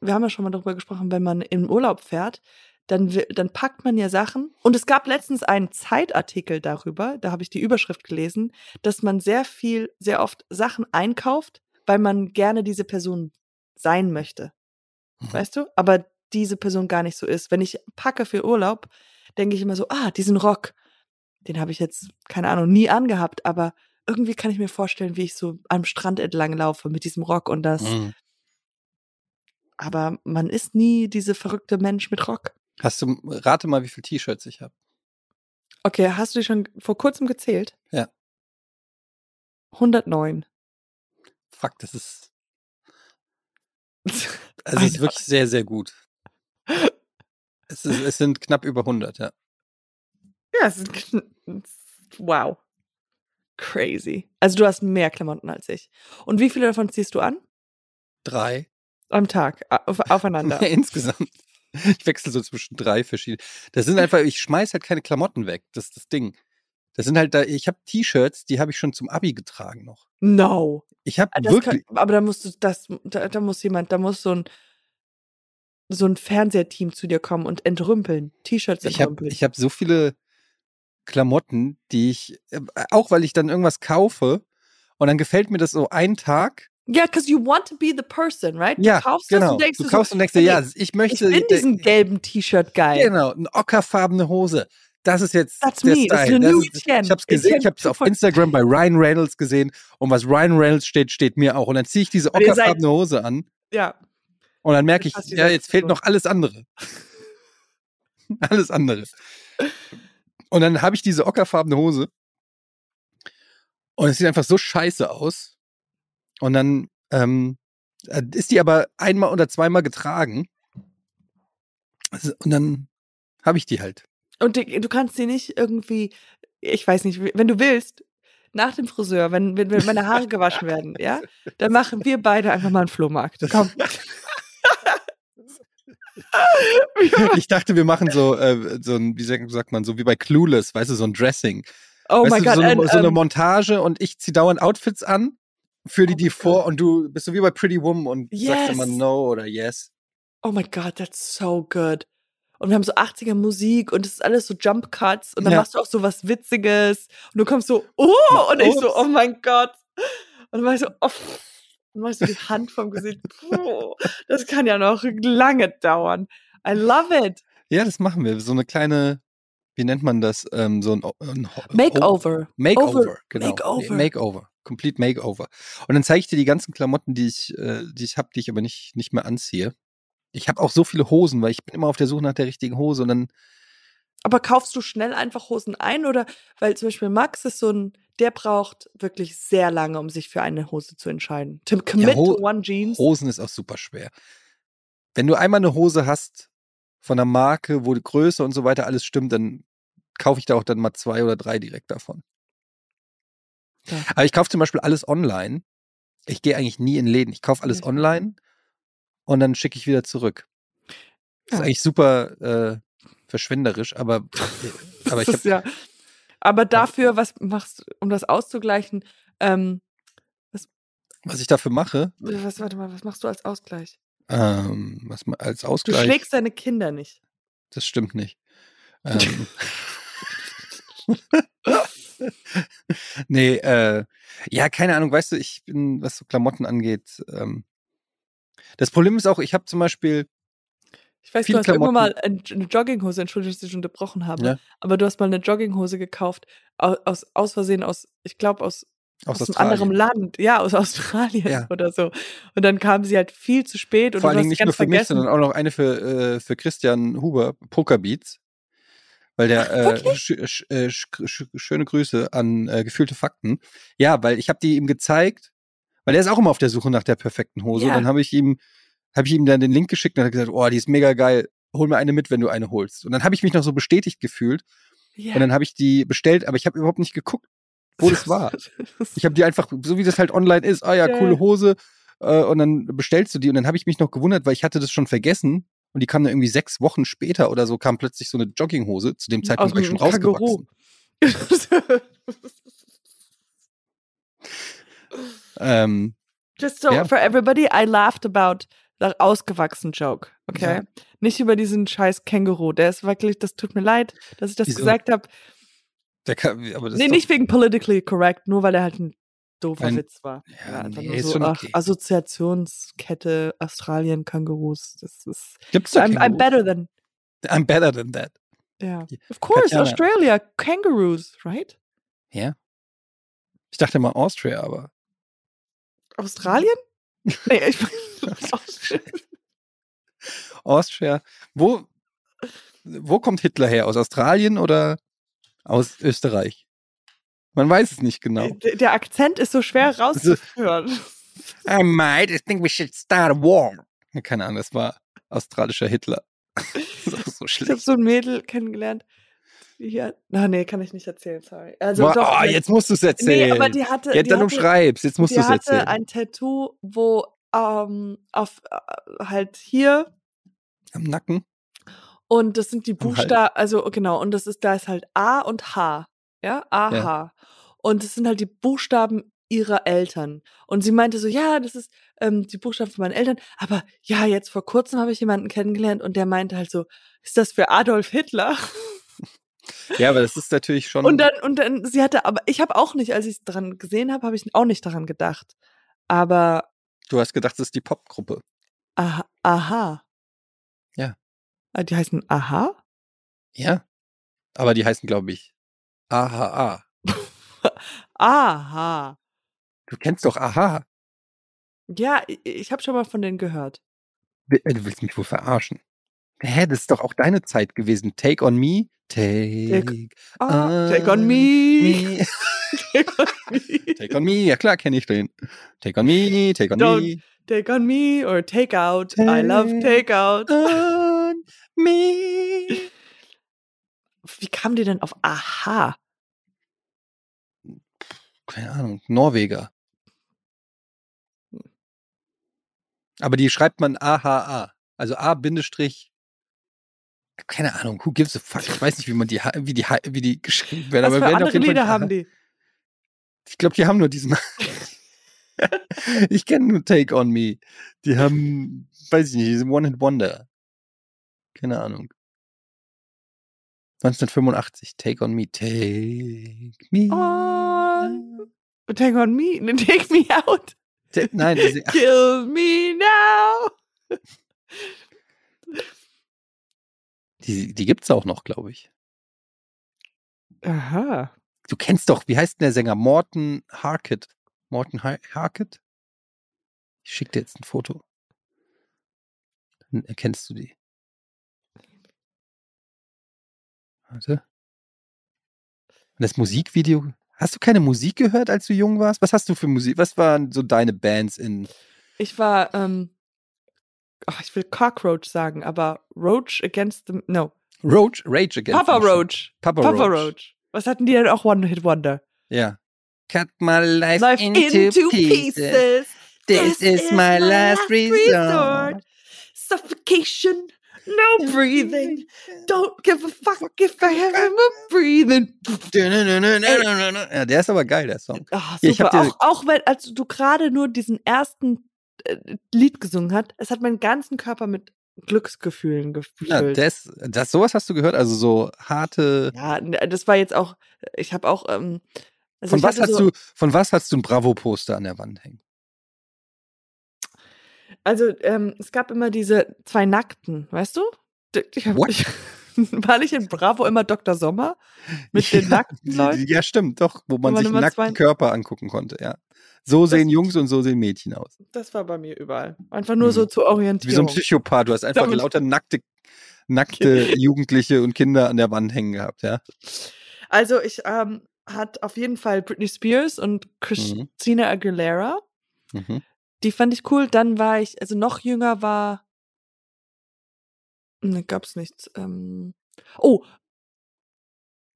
wir haben ja schon mal darüber gesprochen, wenn man im Urlaub fährt, dann, dann packt man ja Sachen. Und es gab letztens einen Zeitartikel darüber, da habe ich die Überschrift gelesen, dass man sehr viel, sehr oft Sachen einkauft, weil man gerne diese Person sein möchte. Mhm. Weißt du? Aber diese Person gar nicht so ist. Wenn ich packe für Urlaub, denke ich immer so, ah, diesen Rock, den habe ich jetzt, keine Ahnung, nie angehabt, aber irgendwie kann ich mir vorstellen, wie ich so am Strand entlang laufe mit diesem Rock und das. Mhm. Aber man ist nie diese verrückte Mensch mit Rock. Hast du, rate mal, wie viele T-Shirts ich habe. Okay, hast du die schon vor kurzem gezählt? Ja. 109. Fuck, das ist, <laughs> also es ist wirklich sehr, sehr gut. Es, ist, es sind knapp über 100, ja. Ja, es ist kn- wow. Crazy. Also du hast mehr Klamotten als ich. Und wie viele davon ziehst du an? Drei. Am Tag, auf, aufeinander. <laughs> Insgesamt. Ich wechsle so zwischen drei verschiedene. Das sind einfach, ich schmeiß halt keine Klamotten weg. Das ist das Ding. Das sind halt da, ich habe T-Shirts, die habe ich schon zum Abi getragen noch. No. Ich habe Ah, wirklich, kann, aber da musst du, das, da, da muss jemand, da muss so ein, so ein Fernsehteam zu dir kommen und entrümpeln. T-Shirts ich habe entrümpeln. ich hab so viele Klamotten, die ich, äh, auch weil ich dann irgendwas kaufe und dann gefällt mir das so einen Tag. Ja, because you want to be the person, right? Ja, du kaufst genau. das und denkst du kaufst so, und denkst dir, ja, ich ich möchte. bin diesen gelben T-Shirt geil. Genau, eine ockerfarbene Hose. Das ist jetzt That's der me. Style. new ist, ich habe es gesehen, ich habe es auf Instagram bei Ryan Reynolds gesehen und was Ryan Reynolds steht, steht mir auch. Und dann ziehe ich diese ockerfarbene Hose an Ja. Und dann merke ich, ja, jetzt fehlt noch alles andere. <laughs> alles andere. Und dann habe ich diese ockerfarbene Hose und es sieht einfach so scheiße aus. Und dann ähm, äh, ist die aber einmal oder zweimal getragen. Also, Und dann habe ich die halt. Und du kannst sie nicht irgendwie, ich weiß nicht, wenn du willst, nach dem Friseur, wenn, wenn, wenn meine Haare gewaschen werden, ja, dann machen wir beide einfach mal einen Flohmarkt. Komm. <laughs> <laughs> Ich dachte, wir machen so, äh, so ein, wie sagt man, so wie bei Clueless, weißt du, so ein Dressing. Oh weißt mein Gott. so, eine, ein, so eine ähm, Montage und ich zieh dauernd Outfits an, führe die Oh mein vor und du bist so wie bei Pretty Woman und sagst immer Yes. No oder Yes. oh my God, that's so good. Und wir haben so 80er Musik und es ist alles so Jump Cuts und dann Ja. machst du auch so was Witziges und du kommst so, oh, und ich so, Ups. oh mein Gott. Und dann mach ich so, oh, dann mach ich so die Hand vom Gesicht. Puh, das kann ja noch lange dauern. I love it. Ja, das machen wir. So eine kleine, wie nennt man das? Ähm, so ein, ein Makeover. Makeover, Over- genau. Makeover. Makeover. Complete Makeover. Und dann zeige ich dir die ganzen Klamotten, die ich, äh, die ich habe, die ich aber nicht, nicht mehr anziehe. Ich habe auch so viele Hosen, weil ich bin immer auf der Suche nach der richtigen Hose und dann, Aber kaufst du schnell einfach Hosen ein oder, weil zum Beispiel Max ist so ein, der braucht wirklich sehr lange, um sich für eine Hose zu entscheiden. To commit Ho- to one jeans. Hosen ist auch super schwer. Wenn du einmal eine Hose hast von einer Marke, wo die Größe und so weiter alles stimmt, dann kaufe ich da auch dann mal zwei oder drei direkt davon. Ja. Aber ich kaufe zum Beispiel alles online. Ich gehe eigentlich nie in Läden. Ich kaufe alles Ja. online und dann schicke ich wieder zurück. Das ist Ja. eigentlich super äh, verschwenderisch, aber, <laughs> aber ich ist ja. Aber dafür, was machst du, um das auszugleichen? Ähm, was ich dafür mache, was, warte mal, was machst du als Ausgleich? ähm, was als Du Ausgleich, schlägst deine Kinder nicht. das stimmt nicht. <laughs> Ähm, <laughs> nee, äh, ja, keine Ahnung, weißt du, ich bin, was so Klamotten angeht, ähm, das Problem ist auch, ich habe zum Beispiel, Ich weiß, du hast irgendwann mal Klamotten- ein- eine Jogginghose, entschuldige, dass ich dich unterbrochen habe, Ja. aber du hast mal eine Jogginghose gekauft, aus, aus, Versehen aus, ich glaube, aus, aus, aus einem anderen. Land, ja, aus <laughs> Australien Ja. oder so. Und dann kam sie halt viel zu spät und Vor allen Dingen nicht nur für mich, vergessen. sondern auch noch eine für, äh, für Christian Huber, Pokerbeats. Weil der, äh, sch, sch, äh, sch, sch, schöne Grüße an äh, gefühlte Fakten. Ja, weil ich habe die ihm gezeigt, weil er ist auch immer auf der Suche nach der perfekten Hose. Ja. Und dann habe ich ihm, habe ich ihm dann den Link geschickt und er hat gesagt, oh, die ist mega geil. Hol mir eine mit, wenn du eine holst. Und dann habe ich mich noch so bestätigt gefühlt ja. und dann habe ich die bestellt, aber ich habe überhaupt nicht geguckt, wo das war. <laughs> Ich habe die einfach, so wie das halt online ist, ah ja, Ja, coole. Hose. Äh, und dann bestellst du die und dann habe ich mich noch gewundert, weil ich hatte das schon vergessen. Und die kam dann irgendwie sechs Wochen später oder so, kam plötzlich so eine Jogginghose. Zu dem Zeitpunkt war ich schon rausgewachsen. <laughs> Ähm, Just so Ja. for everybody, I laughed about ausgewachsen Joke, okay? Ja. Nicht über diesen scheiß Känguru. Der ist wirklich, das tut mir leid, dass ich das Wieso? gesagt habe. der kann, aber das Nee, nicht wegen politically correct, nur weil er halt ein doofer Ein- Witz war. Ja, einfach nee, nur so, ach, okay. Assoziationskette Australien Kängurus. Das ist gibt's da I'm, I'm better than I'm better than that. yeah. Of course, Katjana. Australia kangaroos, right? Ja. Ich dachte mal Austria, aber Australien? <laughs> nee, ich meine Australien. Austria. Wo, wo kommt Hitler her? Aus Australien oder aus Österreich? Man weiß es nicht genau. Der, der Akzent ist so schwer rauszuführen. <laughs> I might, I think we should start a war. Keine Ahnung, das war australischer Hitler. <laughs> das ist auch so Ich habe schlecht. so ein Mädel kennengelernt. Die hat, na nee, kann ich nicht erzählen, sorry. Also Boah, doch, oh, jetzt musst du es nee, erzählen. aber die hatte, jetzt die dann hatte, umschreibst, jetzt musst die du es hatte erzählen. ein Tattoo, wo ähm, auf äh, halt hier Am Nacken? und das sind die. Buchstaben, also genau, und das ist, da ist halt A und H, ja, A, Ja. H. Und das sind halt die Buchstaben ihrer Eltern. Und sie meinte so, ja, das ist ähm, die Buchstaben von meinen Eltern, aber ja, jetzt vor kurzem habe ich jemanden kennengelernt und der meinte halt so, ist das für Adolf Hitler? <laughs> Ja, aber das ist natürlich schon. Und dann, und dann, sie hatte, aber ich habe auch nicht, als ich es dran gesehen habe, habe ich auch nicht daran gedacht. Aber du hast gedacht, das ist die Popgruppe. aha. aha. Ja. Ah, Die heißen Aha? Ja. Aber die heißen, glaube ich, AHA. <laughs> Aha. Du kennst doch AHA. Ja, ich, habe schon mal von denen gehört. Äh, Du willst mich wohl verarschen. Hä, das ist doch auch deine Zeit gewesen. Take on me. Take, Ah, on take on me. me. <laughs> Take on me. Take on me. Ja klar, kenne ich den. Take on me. Take on Don't me. Take on me or take out. I love take out. On me. Wie kam die denn auf Aha? Keine Ahnung. Norweger. Aber die schreibt man AHA. Also A-Bindestrich keine Ahnung, who gives a fuck? Ich weiß nicht, wie man die, wie die, wie die geschrieben werden. Was aber für werden andere Lieder haben die? Ich glaube, die haben nur diesen. <laughs> ich kenne nur Take on Me. Die haben, weiß ich nicht, diesen One Hit Wonder. Keine Ahnung. 1985, Take on Me, Take Me. On. Take on me, take me out. Ta- Nein, das ist, ach, Kill me now. <laughs> die, die gibt's auch noch, glaube ich. Aha. Du kennst doch, wie heißt denn der Sänger? Morton Harkett. Morton Har Harkett? Ich schicke dir jetzt ein Foto. Dann erkennst du die. Warte. Und das Musikvideo. Hast du keine Musik gehört, als du jung warst? Was hast du für Musik? Was waren so deine Bands in. Ich war, ähm, ach, ich will Cockroach sagen, aber Roach against the, no. Roach? Rage Against Papa. Roach. Papa, Papa Roach. Roach. Was hatten die denn auch One Hit Wonder? Ja. Cut my life, Life into, pieces. This, is my last resort. Suffocation, no breathing. Don't give a fuck if I have a breathing. Ja, der ist aber geil, der Song. Ich super. hab dir- auch, auch wenn, als du gerade nur diesen ersten äh, Lied gesungen hast, es hat meinen ganzen Körper mit Glücksgefühlen Ja, gefüllt. das, das, sowas hast du gehört? Also so harte. Ja, n- das war jetzt auch, ich habe auch, ähm, also Von was hast so, du, von was hast du ein Bravo-Poster an der Wand hängen? Also, ähm, es gab immer diese zwei Nackten, weißt du? Ich hab, What? ich, <laughs> war nicht in Bravo immer Dr. Sommer mit den nackten <laughs> Leuten? Ja, stimmt, doch, wo man man sich nackten zwei- Körper angucken konnte, ja. So sehen Jungs und so sehen Mädchen aus. Das war bei mir überall. Einfach nur so Mhm. zur Wie so ein Psychopath. Du hast einfach Damit- lauter nackte, nackte Jugendliche und Kinder an der Wand hängen gehabt, ja. Also ich ähm, hat auf jeden Fall Britney Spears und Christina Aguilera. Mhm. Die fand ich cool. Dann war ich, also noch jünger war. Ne, gab's nichts. Ähm, oh.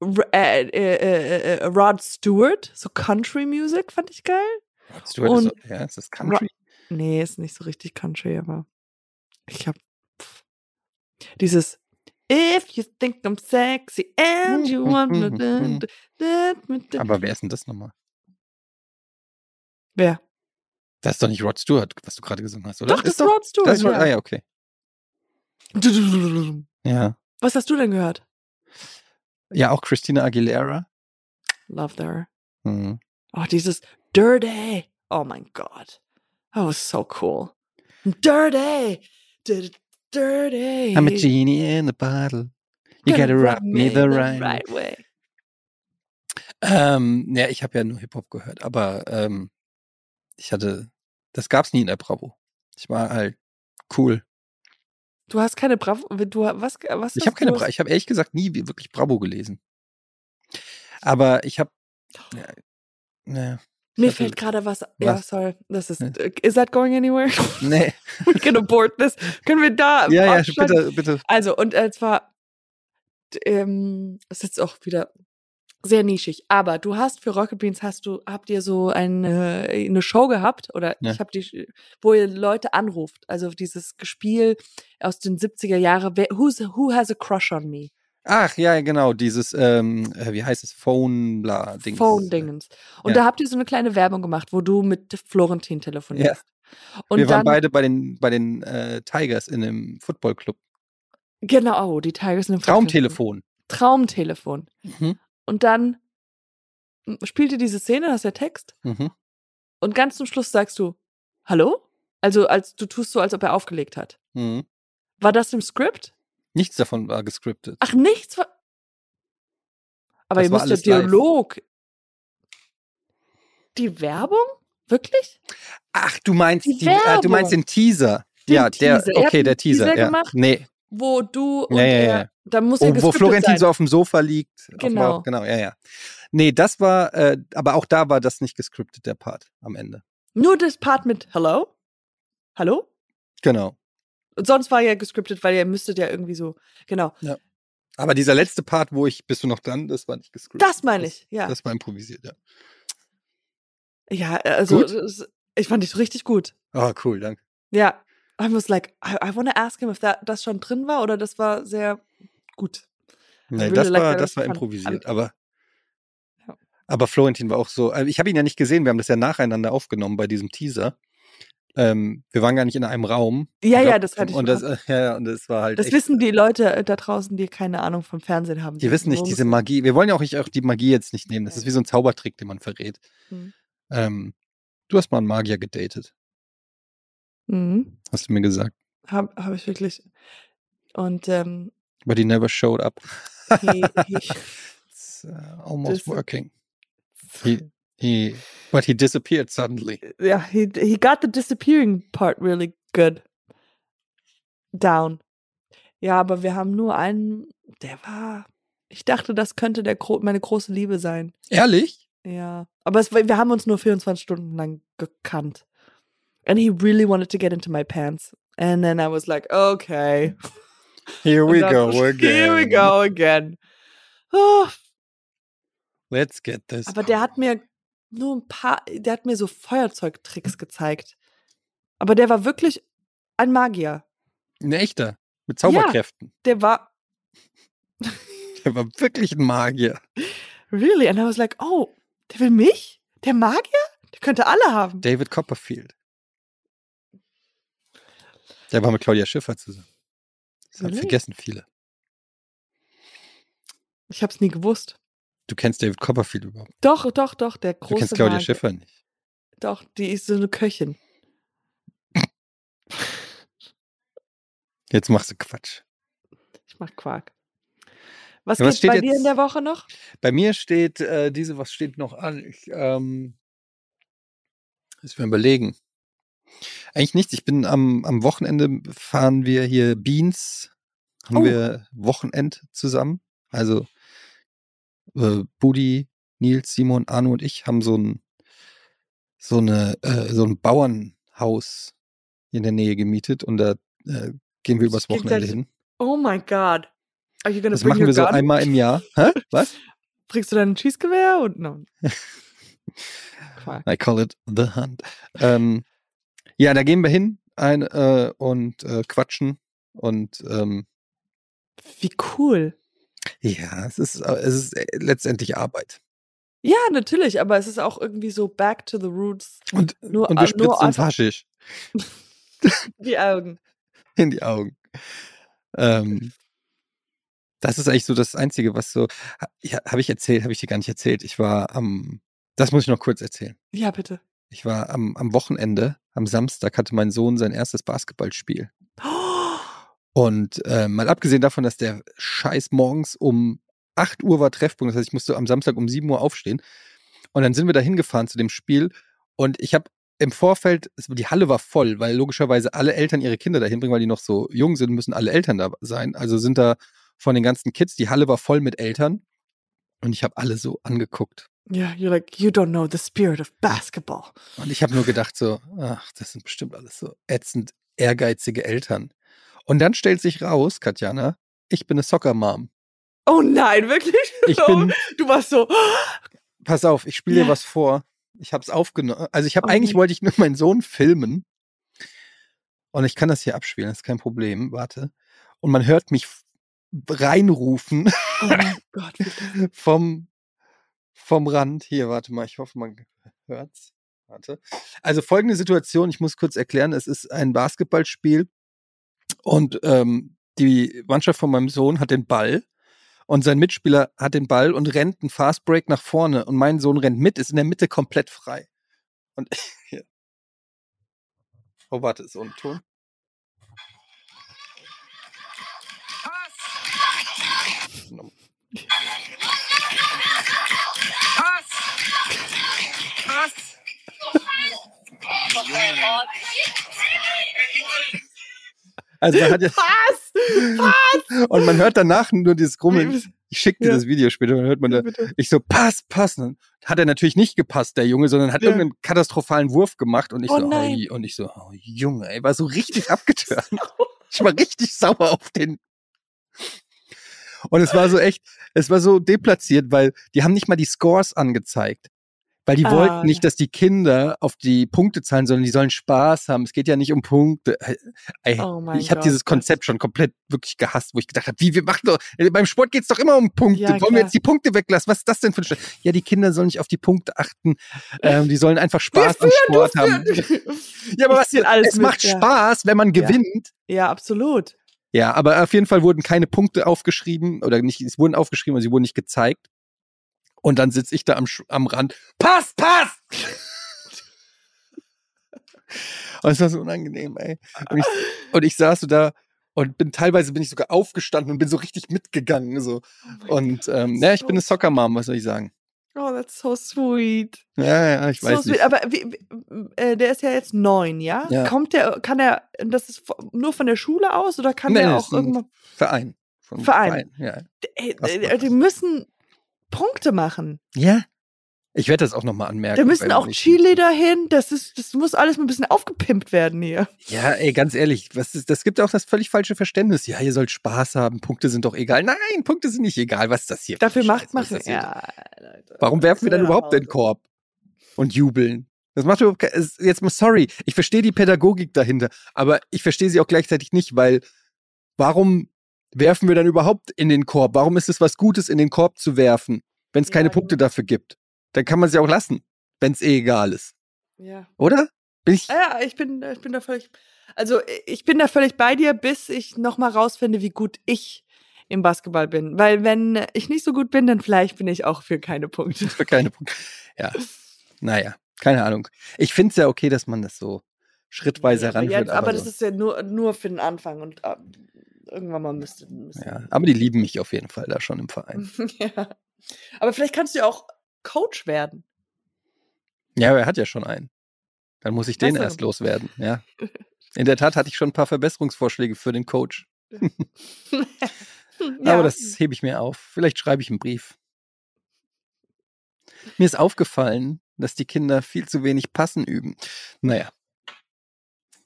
R äh, äh, äh, äh, Rod Stewart, so Country Music fand ich geil. Rod Stewart ist, Und so- ja, ist das Country? Nee, ist nicht so richtig Country, aber ich hab pff. dieses If you think I'm sexy and you want me <laughs> Aber wer ist denn das nochmal? Wer? Das ist doch nicht Rod Stewart, was du gerade gesungen hast, oder? Doch, das ist Rod Stewart. Das ist ja. ah ja, okay. <laughs> Ja. Was hast du denn gehört? Ja, auch Christina Aguilera. Love there. Mhm. Oh, dieses Dirty. Oh mein Gott. That was so cool. Dirty. Dirty. Dirty. I'm a genie in the bottle. You gotta rub me the right. right way. Ähm, ja, ich habe ja nur Hip-Hop gehört, aber ähm, ich hatte, das gab's nie in der Bravo. Ich war halt cool. Du hast keine Bravo. Du, was, was Ich habe keine? Bravo, ich habe ehrlich gesagt nie wirklich Bravo gelesen. Aber ich habe, ja, naja, Mir hatte- fällt gerade was. Ja, Was? sorry. Das ist. Ja. äh, Is that going anywhere? <laughs> nee, <laughs> We can abort this. Können wir da. <laughs> ja, ja, bitte, bitte. Also, und äh, zwar, ähm, ist jetzt auch wieder sehr nischig, aber du hast für Rocket Beans hast du, habt ihr so eine, eine Show gehabt oder Ja. ich habe die, wo ihr Leute anruft, also dieses Gespiel aus den 70er Jahren, who's, who has a crush on me? Ach, ja, genau, dieses, ähm, äh, wie heißt es, Phone, bla, Dings. Phone-Dingens. Und Ja. da habt ihr so eine kleine Werbung gemacht, wo du mit Florentin telefonierst. Und Wir waren dann, beide bei den, bei den äh, Tigers in einem Footballclub. genau, die Tigers in dem Traumtelefon. Traumtelefon. Mhm. Und dann spielt ihr diese Szene, das ist der Text. Mhm. Und ganz zum Schluss sagst du, hallo? Also als du tust so, als ob er aufgelegt hat. Mhm. War das im Skript? Nichts davon war gescriptet. Ach, nichts war. Aber Das ihr müsst ja alles live. Dialog. Die Werbung? Wirklich? Ach, du meinst, Die die, äh, du meinst den Teaser. Den ja, der, Teaser. Habt okay, der Teaser Teaser. ja. gemacht? Nee, Wo du und Ja, ja, er, ja. Da muss ja wo, wo Florentin sein. so auf dem Sofa liegt. auf dem Genau. Bauch, genau, ja, ja. Nee, das war, äh, aber auch da war das nicht gescriptet, der Part am Ende. Nur das Part mit Hello? Hallo? Genau. Und sonst war ja gescriptet, weil ihr müsstet ja irgendwie so, genau. Aber dieser letzte Part, wo ich, bist du noch dran, das war nicht gescriptet. Das meine ich, ja. Das war improvisiert, ja. Ja, also Gut? das, ich fand dich richtig gut. Oh, cool, danke. Ja. I was like, I, I want to ask him, if that, das schon drin war oder das war sehr gut. Really das war, das as war improvisiert, aber. Ja. Aber Florentin war auch so. also Ich habe ihn ja nicht gesehen, wir haben das ja nacheinander aufgenommen bei diesem Teaser. Ähm, wir waren gar nicht in einem Raum. Ja, Ich ja, glaub, das hatte ich und das, äh, <laughs> ja, ja, und das war halt. Das wissen die Leute äh, da draußen, die keine Ahnung vom Fernsehen haben. Die wissen nicht, diese es- Magie. Wir wollen ja auch, nicht, auch die Magie jetzt nicht nehmen. Das ist wie so ein Zaubertrick, den man verrät. Hm. Ähm, du hast mal einen Magier gedatet, Mhm. hast du mir gesagt. Habe hab ich wirklich. Und ähm, But he never showed up. he, he, <laughs> It's uh, almost working. He, he, but he disappeared suddenly. ja, he, he got the disappearing part really good down. Ja, aber wir haben nur einen, der war. Ich dachte, das könnte der meine große Liebe sein. Ehrlich? Ja. Aber es, wir haben uns nur 24 Stunden lang gekannt. And he really wanted to get into my pants. And then I was like, okay. <laughs> <laughs> Here we go again. Here we go again. Oh, Let's get this. aber der hat mir nur ein paar, der hat mir so Feuerzeugtricks gezeigt. Aber der war wirklich ein Magier. Ein echter. Mit Zauberkräften. Der war <laughs> Der war wirklich ein Magier. really. And I was like, oh, der will mich? Der Magier? Der könnte alle haben. David Copperfield. Der war mit Claudia Schiffer zusammen. Das Really? vergessen viele. Ich hab's nie gewusst. Du kennst David Copperfield überhaupt. Doch, doch, doch, der große Du kennst Claudia Magier. Schiffer nicht. Doch, die ist so eine Köchin. Jetzt machst du Quatsch. Ich mach Quark. Was Ja, was steht bei dir in jetzt- der Woche noch? Bei mir steht äh, diese, was steht noch an? Ich, ähm, muss mir überlegen. Eigentlich nichts. Ich bin am, am Wochenende fahren wir hier Beans, haben Oh. wir Wochenend zusammen. Also äh, Budi, Nils, Simon, Arno und ich haben so ein so eine äh, so ein Bauernhaus in der Nähe gemietet und da äh, gehen wir übers Wochenende gleich- hin. Oh my God. Are you gonna Das machen wir so einmal im Jahr. Hä? Was? <laughs> Bringst du dein Schießgewehr und no. <laughs> I call it the hunt. Ähm, ja, da gehen wir hin ein, äh, und äh, quatschen und ähm, Wie cool. ja, es ist, äh, es ist äh, letztendlich Arbeit. Ja, natürlich, aber es ist auch irgendwie so back to the roots. Und, Nur- und äh, wir nur spritzen uns einfach- Haschisch <laughs> Die Augen. <laughs> in die Augen. Ähm, das ist eigentlich so das Einzige, was so. Ja, habe ich erzählt, habe ich dir gar nicht erzählt. Ich war am, das muss ich noch kurz erzählen. Ja, bitte. Ich war am, am Wochenende, am Samstag hatte mein Sohn sein erstes Basketballspiel. <gasps> Und äh, mal abgesehen davon, dass der Scheiß morgens um 8 Uhr war Treffpunkt, das heißt, ich musste am Samstag um 7 Uhr aufstehen. Und dann sind wir da hingefahren zu dem Spiel. Und ich habe im Vorfeld, die Halle war voll, weil logischerweise alle Eltern ihre Kinder dahin bringen, weil die noch so jung sind, müssen alle Eltern da sein. Also sind da von den ganzen Kids, die Halle war voll mit Eltern. Und ich habe alle so angeguckt. Ja, you're like, you don't know the spirit of basketball. Und ich habe nur gedacht so, ach, das sind bestimmt alles so ätzend ehrgeizige Eltern. Und dann stellt sich raus, Katjana, ich bin eine Soccer-Mom. Oh nein, wirklich? <laughs> Ich bin, du warst so. <gasps> pass auf, ich spiele Ja. dir was vor. Ich habe es aufgenommen. Also ich habe Oh eigentlich wollte ich nur meinen Sohn filmen. Und ich kann das hier abspielen, das ist kein Problem. Warte. Und man hört mich reinrufen Oh mein Gott, bitte. <laughs> vom, vom Rand. Hier, warte mal, ich hoffe, man hört's. Warte. Also folgende Situation, ich muss kurz erklären, es ist ein Basketballspiel und ähm, die Mannschaft von meinem Sohn hat den Ball und sein Mitspieler hat den Ball und rennt einen Fast Break nach vorne und mein Sohn rennt mit, ist in der Mitte komplett frei. Und <laughs> hier. Oh, warte, ist so ein Ton. <laughs> Also man hat ja, Was? Was? und man hört danach nur dieses Grummeln. Ich schicke dir Ja. das Video später, dann hört man da, Bitte. ich so, pass, pass. Und dann hat er natürlich nicht gepasst, der Junge, sondern hat Ja. irgendeinen katastrophalen Wurf gemacht und ich Oh so, nein. oh, und ich so, oh, Junge, ey, war so richtig abgetürnt. <laughs> Ich war richtig sauer auf den. Und es war so echt, es war so deplatziert, weil die haben nicht mal die Scores angezeigt. Weil die Ah. wollten nicht, dass die Kinder auf die Punkte zahlen, sondern die sollen Spaß haben. Es geht ja nicht um Punkte. Ey, Oh ich habe dieses Konzept schon komplett wirklich gehasst, wo ich gedacht habe, wie wir machen doch, beim Sport geht's doch immer um Punkte. Ja, Wollen wir klar. jetzt die Punkte weglassen? Was ist das denn für ein Sch Ja, die Kinder sollen nicht auf die Punkte achten. Ähm, die sollen einfach Spaß am Sport haben. <laughs> <laughs> Ja, aber was alles es mit, macht ja. Spaß, wenn man Ja. gewinnt. Ja, absolut. Ja, aber auf jeden Fall wurden keine Punkte aufgeschrieben oder nicht, es wurden aufgeschrieben, aber sie wurden nicht gezeigt. Und dann sitze ich da am, am Rand. Pass, pass! <laughs> und es war so unangenehm, ey. Und ich, und ich saß so da und bin teilweise bin ich sogar aufgestanden und bin so richtig mitgegangen. So. Und ähm, ja, ich bin eine Soccer Mom, was soll ich sagen? Oh, that's so sweet. Ja, ja, ich so weiß sweet. nicht. Aber wie, wie, äh, der ist ja jetzt neun, ja? Ja. Kommt der, kann er, das ist nur von der Schule aus oder kann Nee, der auch irgendwann. Verein. Von Verein. Ja. Ey, äh, die müssen Punkte machen. ja. Ich werde das auch nochmal anmerken. Da müssen auch nächsten- Cheerleader hin. Das ist, das muss alles mal ein bisschen aufgepimpt werden hier. Ja, ey, ganz ehrlich, was ist, das gibt auch das völlig falsche Verständnis. Ja, ihr sollt Spaß haben, Punkte sind doch egal. Nein, Punkte sind nicht egal. Was ist das hier? für Dafür macht man hier? ja. Warum werfen wir dann überhaupt den. Korb und jubeln? Das macht überhaupt es- jetzt mal sorry, ich verstehe die Pädagogik dahinter, aber ich verstehe sie auch gleichzeitig nicht, weil warum werfen wir dann überhaupt in den Korb? Warum ist es was Gutes, in den Korb zu werfen, wenn es Ja, keine. Punkte dafür gibt? Dann kann man sie auch lassen, wenn es eh egal ist, Ja. oder? Bin ich? Ja, ich bin, ich bin da völlig, also ich bin da völlig bei dir, bis ich nochmal rausfinde, wie gut ich im Basketball bin. Weil wenn ich nicht so gut bin, dann vielleicht bin ich auch für keine Punkte. Für keine <laughs> Punkte. Ja. Naja, keine Ahnung. Ich finde es ja okay, dass man das so schrittweise aber, heranführt. jetzt, aber das so. ist ja nur, nur für den Anfang und äh, irgendwann mal müsste. müsste ja, aber die lieben mich auf jeden Fall da schon im Verein. <laughs> ja. Aber vielleicht kannst du ja auch Coach werden. Ja, aber er hat ja schon einen. Dann muss ich den erst loswerden, ja. <laughs> In der Tat hatte ich schon ein paar Verbesserungsvorschläge für den Coach. <laughs> ja. Aber das hebe ich mir auf. Vielleicht schreibe ich einen Brief. Mir ist aufgefallen, dass die Kinder viel zu wenig Passen üben. Naja.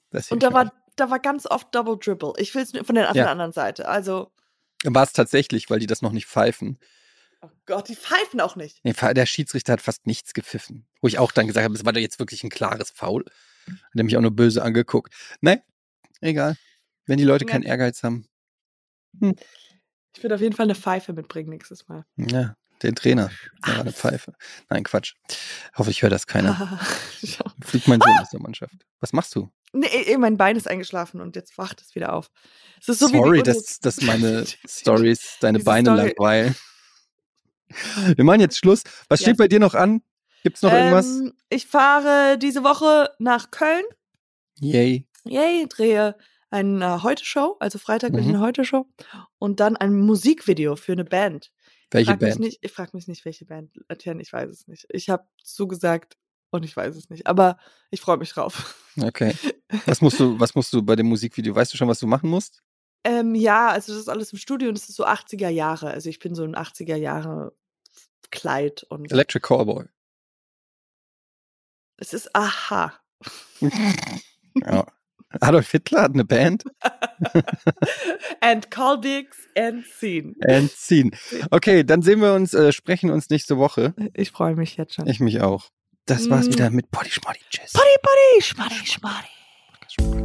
Das und da war, da war ganz oft Double Dribble. Ich will es von, der- von Ja. der anderen Seite. Also, war es tatsächlich, weil die das noch nicht pfeifen. oh Gott, die pfeifen auch nicht. Nee, Der Schiedsrichter hat fast nichts gepfiffen. Wo ich auch dann gesagt habe, es war doch jetzt wirklich ein klares Foul. Hat er mich auch nur böse angeguckt. Ne, egal. Wenn die Leute Ja. keinen Ehrgeiz haben. Ich würde auf jeden Fall eine Pfeife mitbringen nächstes Mal. Ja, den Trainer. Der eine Pfeife. Nein, Quatsch. Hoffe, ich höre das keiner. <laughs> Fliegt mein Sohn aus der Mannschaft. Was machst du? nee, eh, mein Bein ist eingeschlafen und jetzt wacht es wieder auf. Es ist so Sorry, dass, dass meine <laughs> Stories deine Beine Story- langweilen. <laughs> Wir machen jetzt Schluss. Was Ja. steht bei dir noch an? Gibt's noch irgendwas? Ähm, ich fahre diese Woche nach Köln. Yay. Yay, drehe eine Heute-Show, also Freitag bin ich Mhm. eine Heute-Show. Und dann ein Musikvideo für eine Band. Welche frag Band? Nicht, ich frage mich nicht, welche Band. Etienne, ich weiß es nicht. Ich habe zugesagt und ich weiß es nicht. Aber ich freue mich drauf. Okay. <laughs> Was musst du, was musst du bei dem Musikvideo? Weißt du schon, was du machen musst? Ähm, ja, also das ist alles im Studio und es ist so 80er Jahre. Also ich bin so ein 80er Jahre Kleid und Electric Callboy. es ist aha. <laughs> Ja. Adolf Hitler hat eine Band. <laughs> and call dicks and scene. And scene. Okay, dann sehen wir uns, äh, sprechen uns nächste Woche. Ich freue mich jetzt schon. Ich mich auch. Das war's Mm. wieder mit Potty Schmoddy. Tschüss. Potty, potty, schmaddy, schmaddy.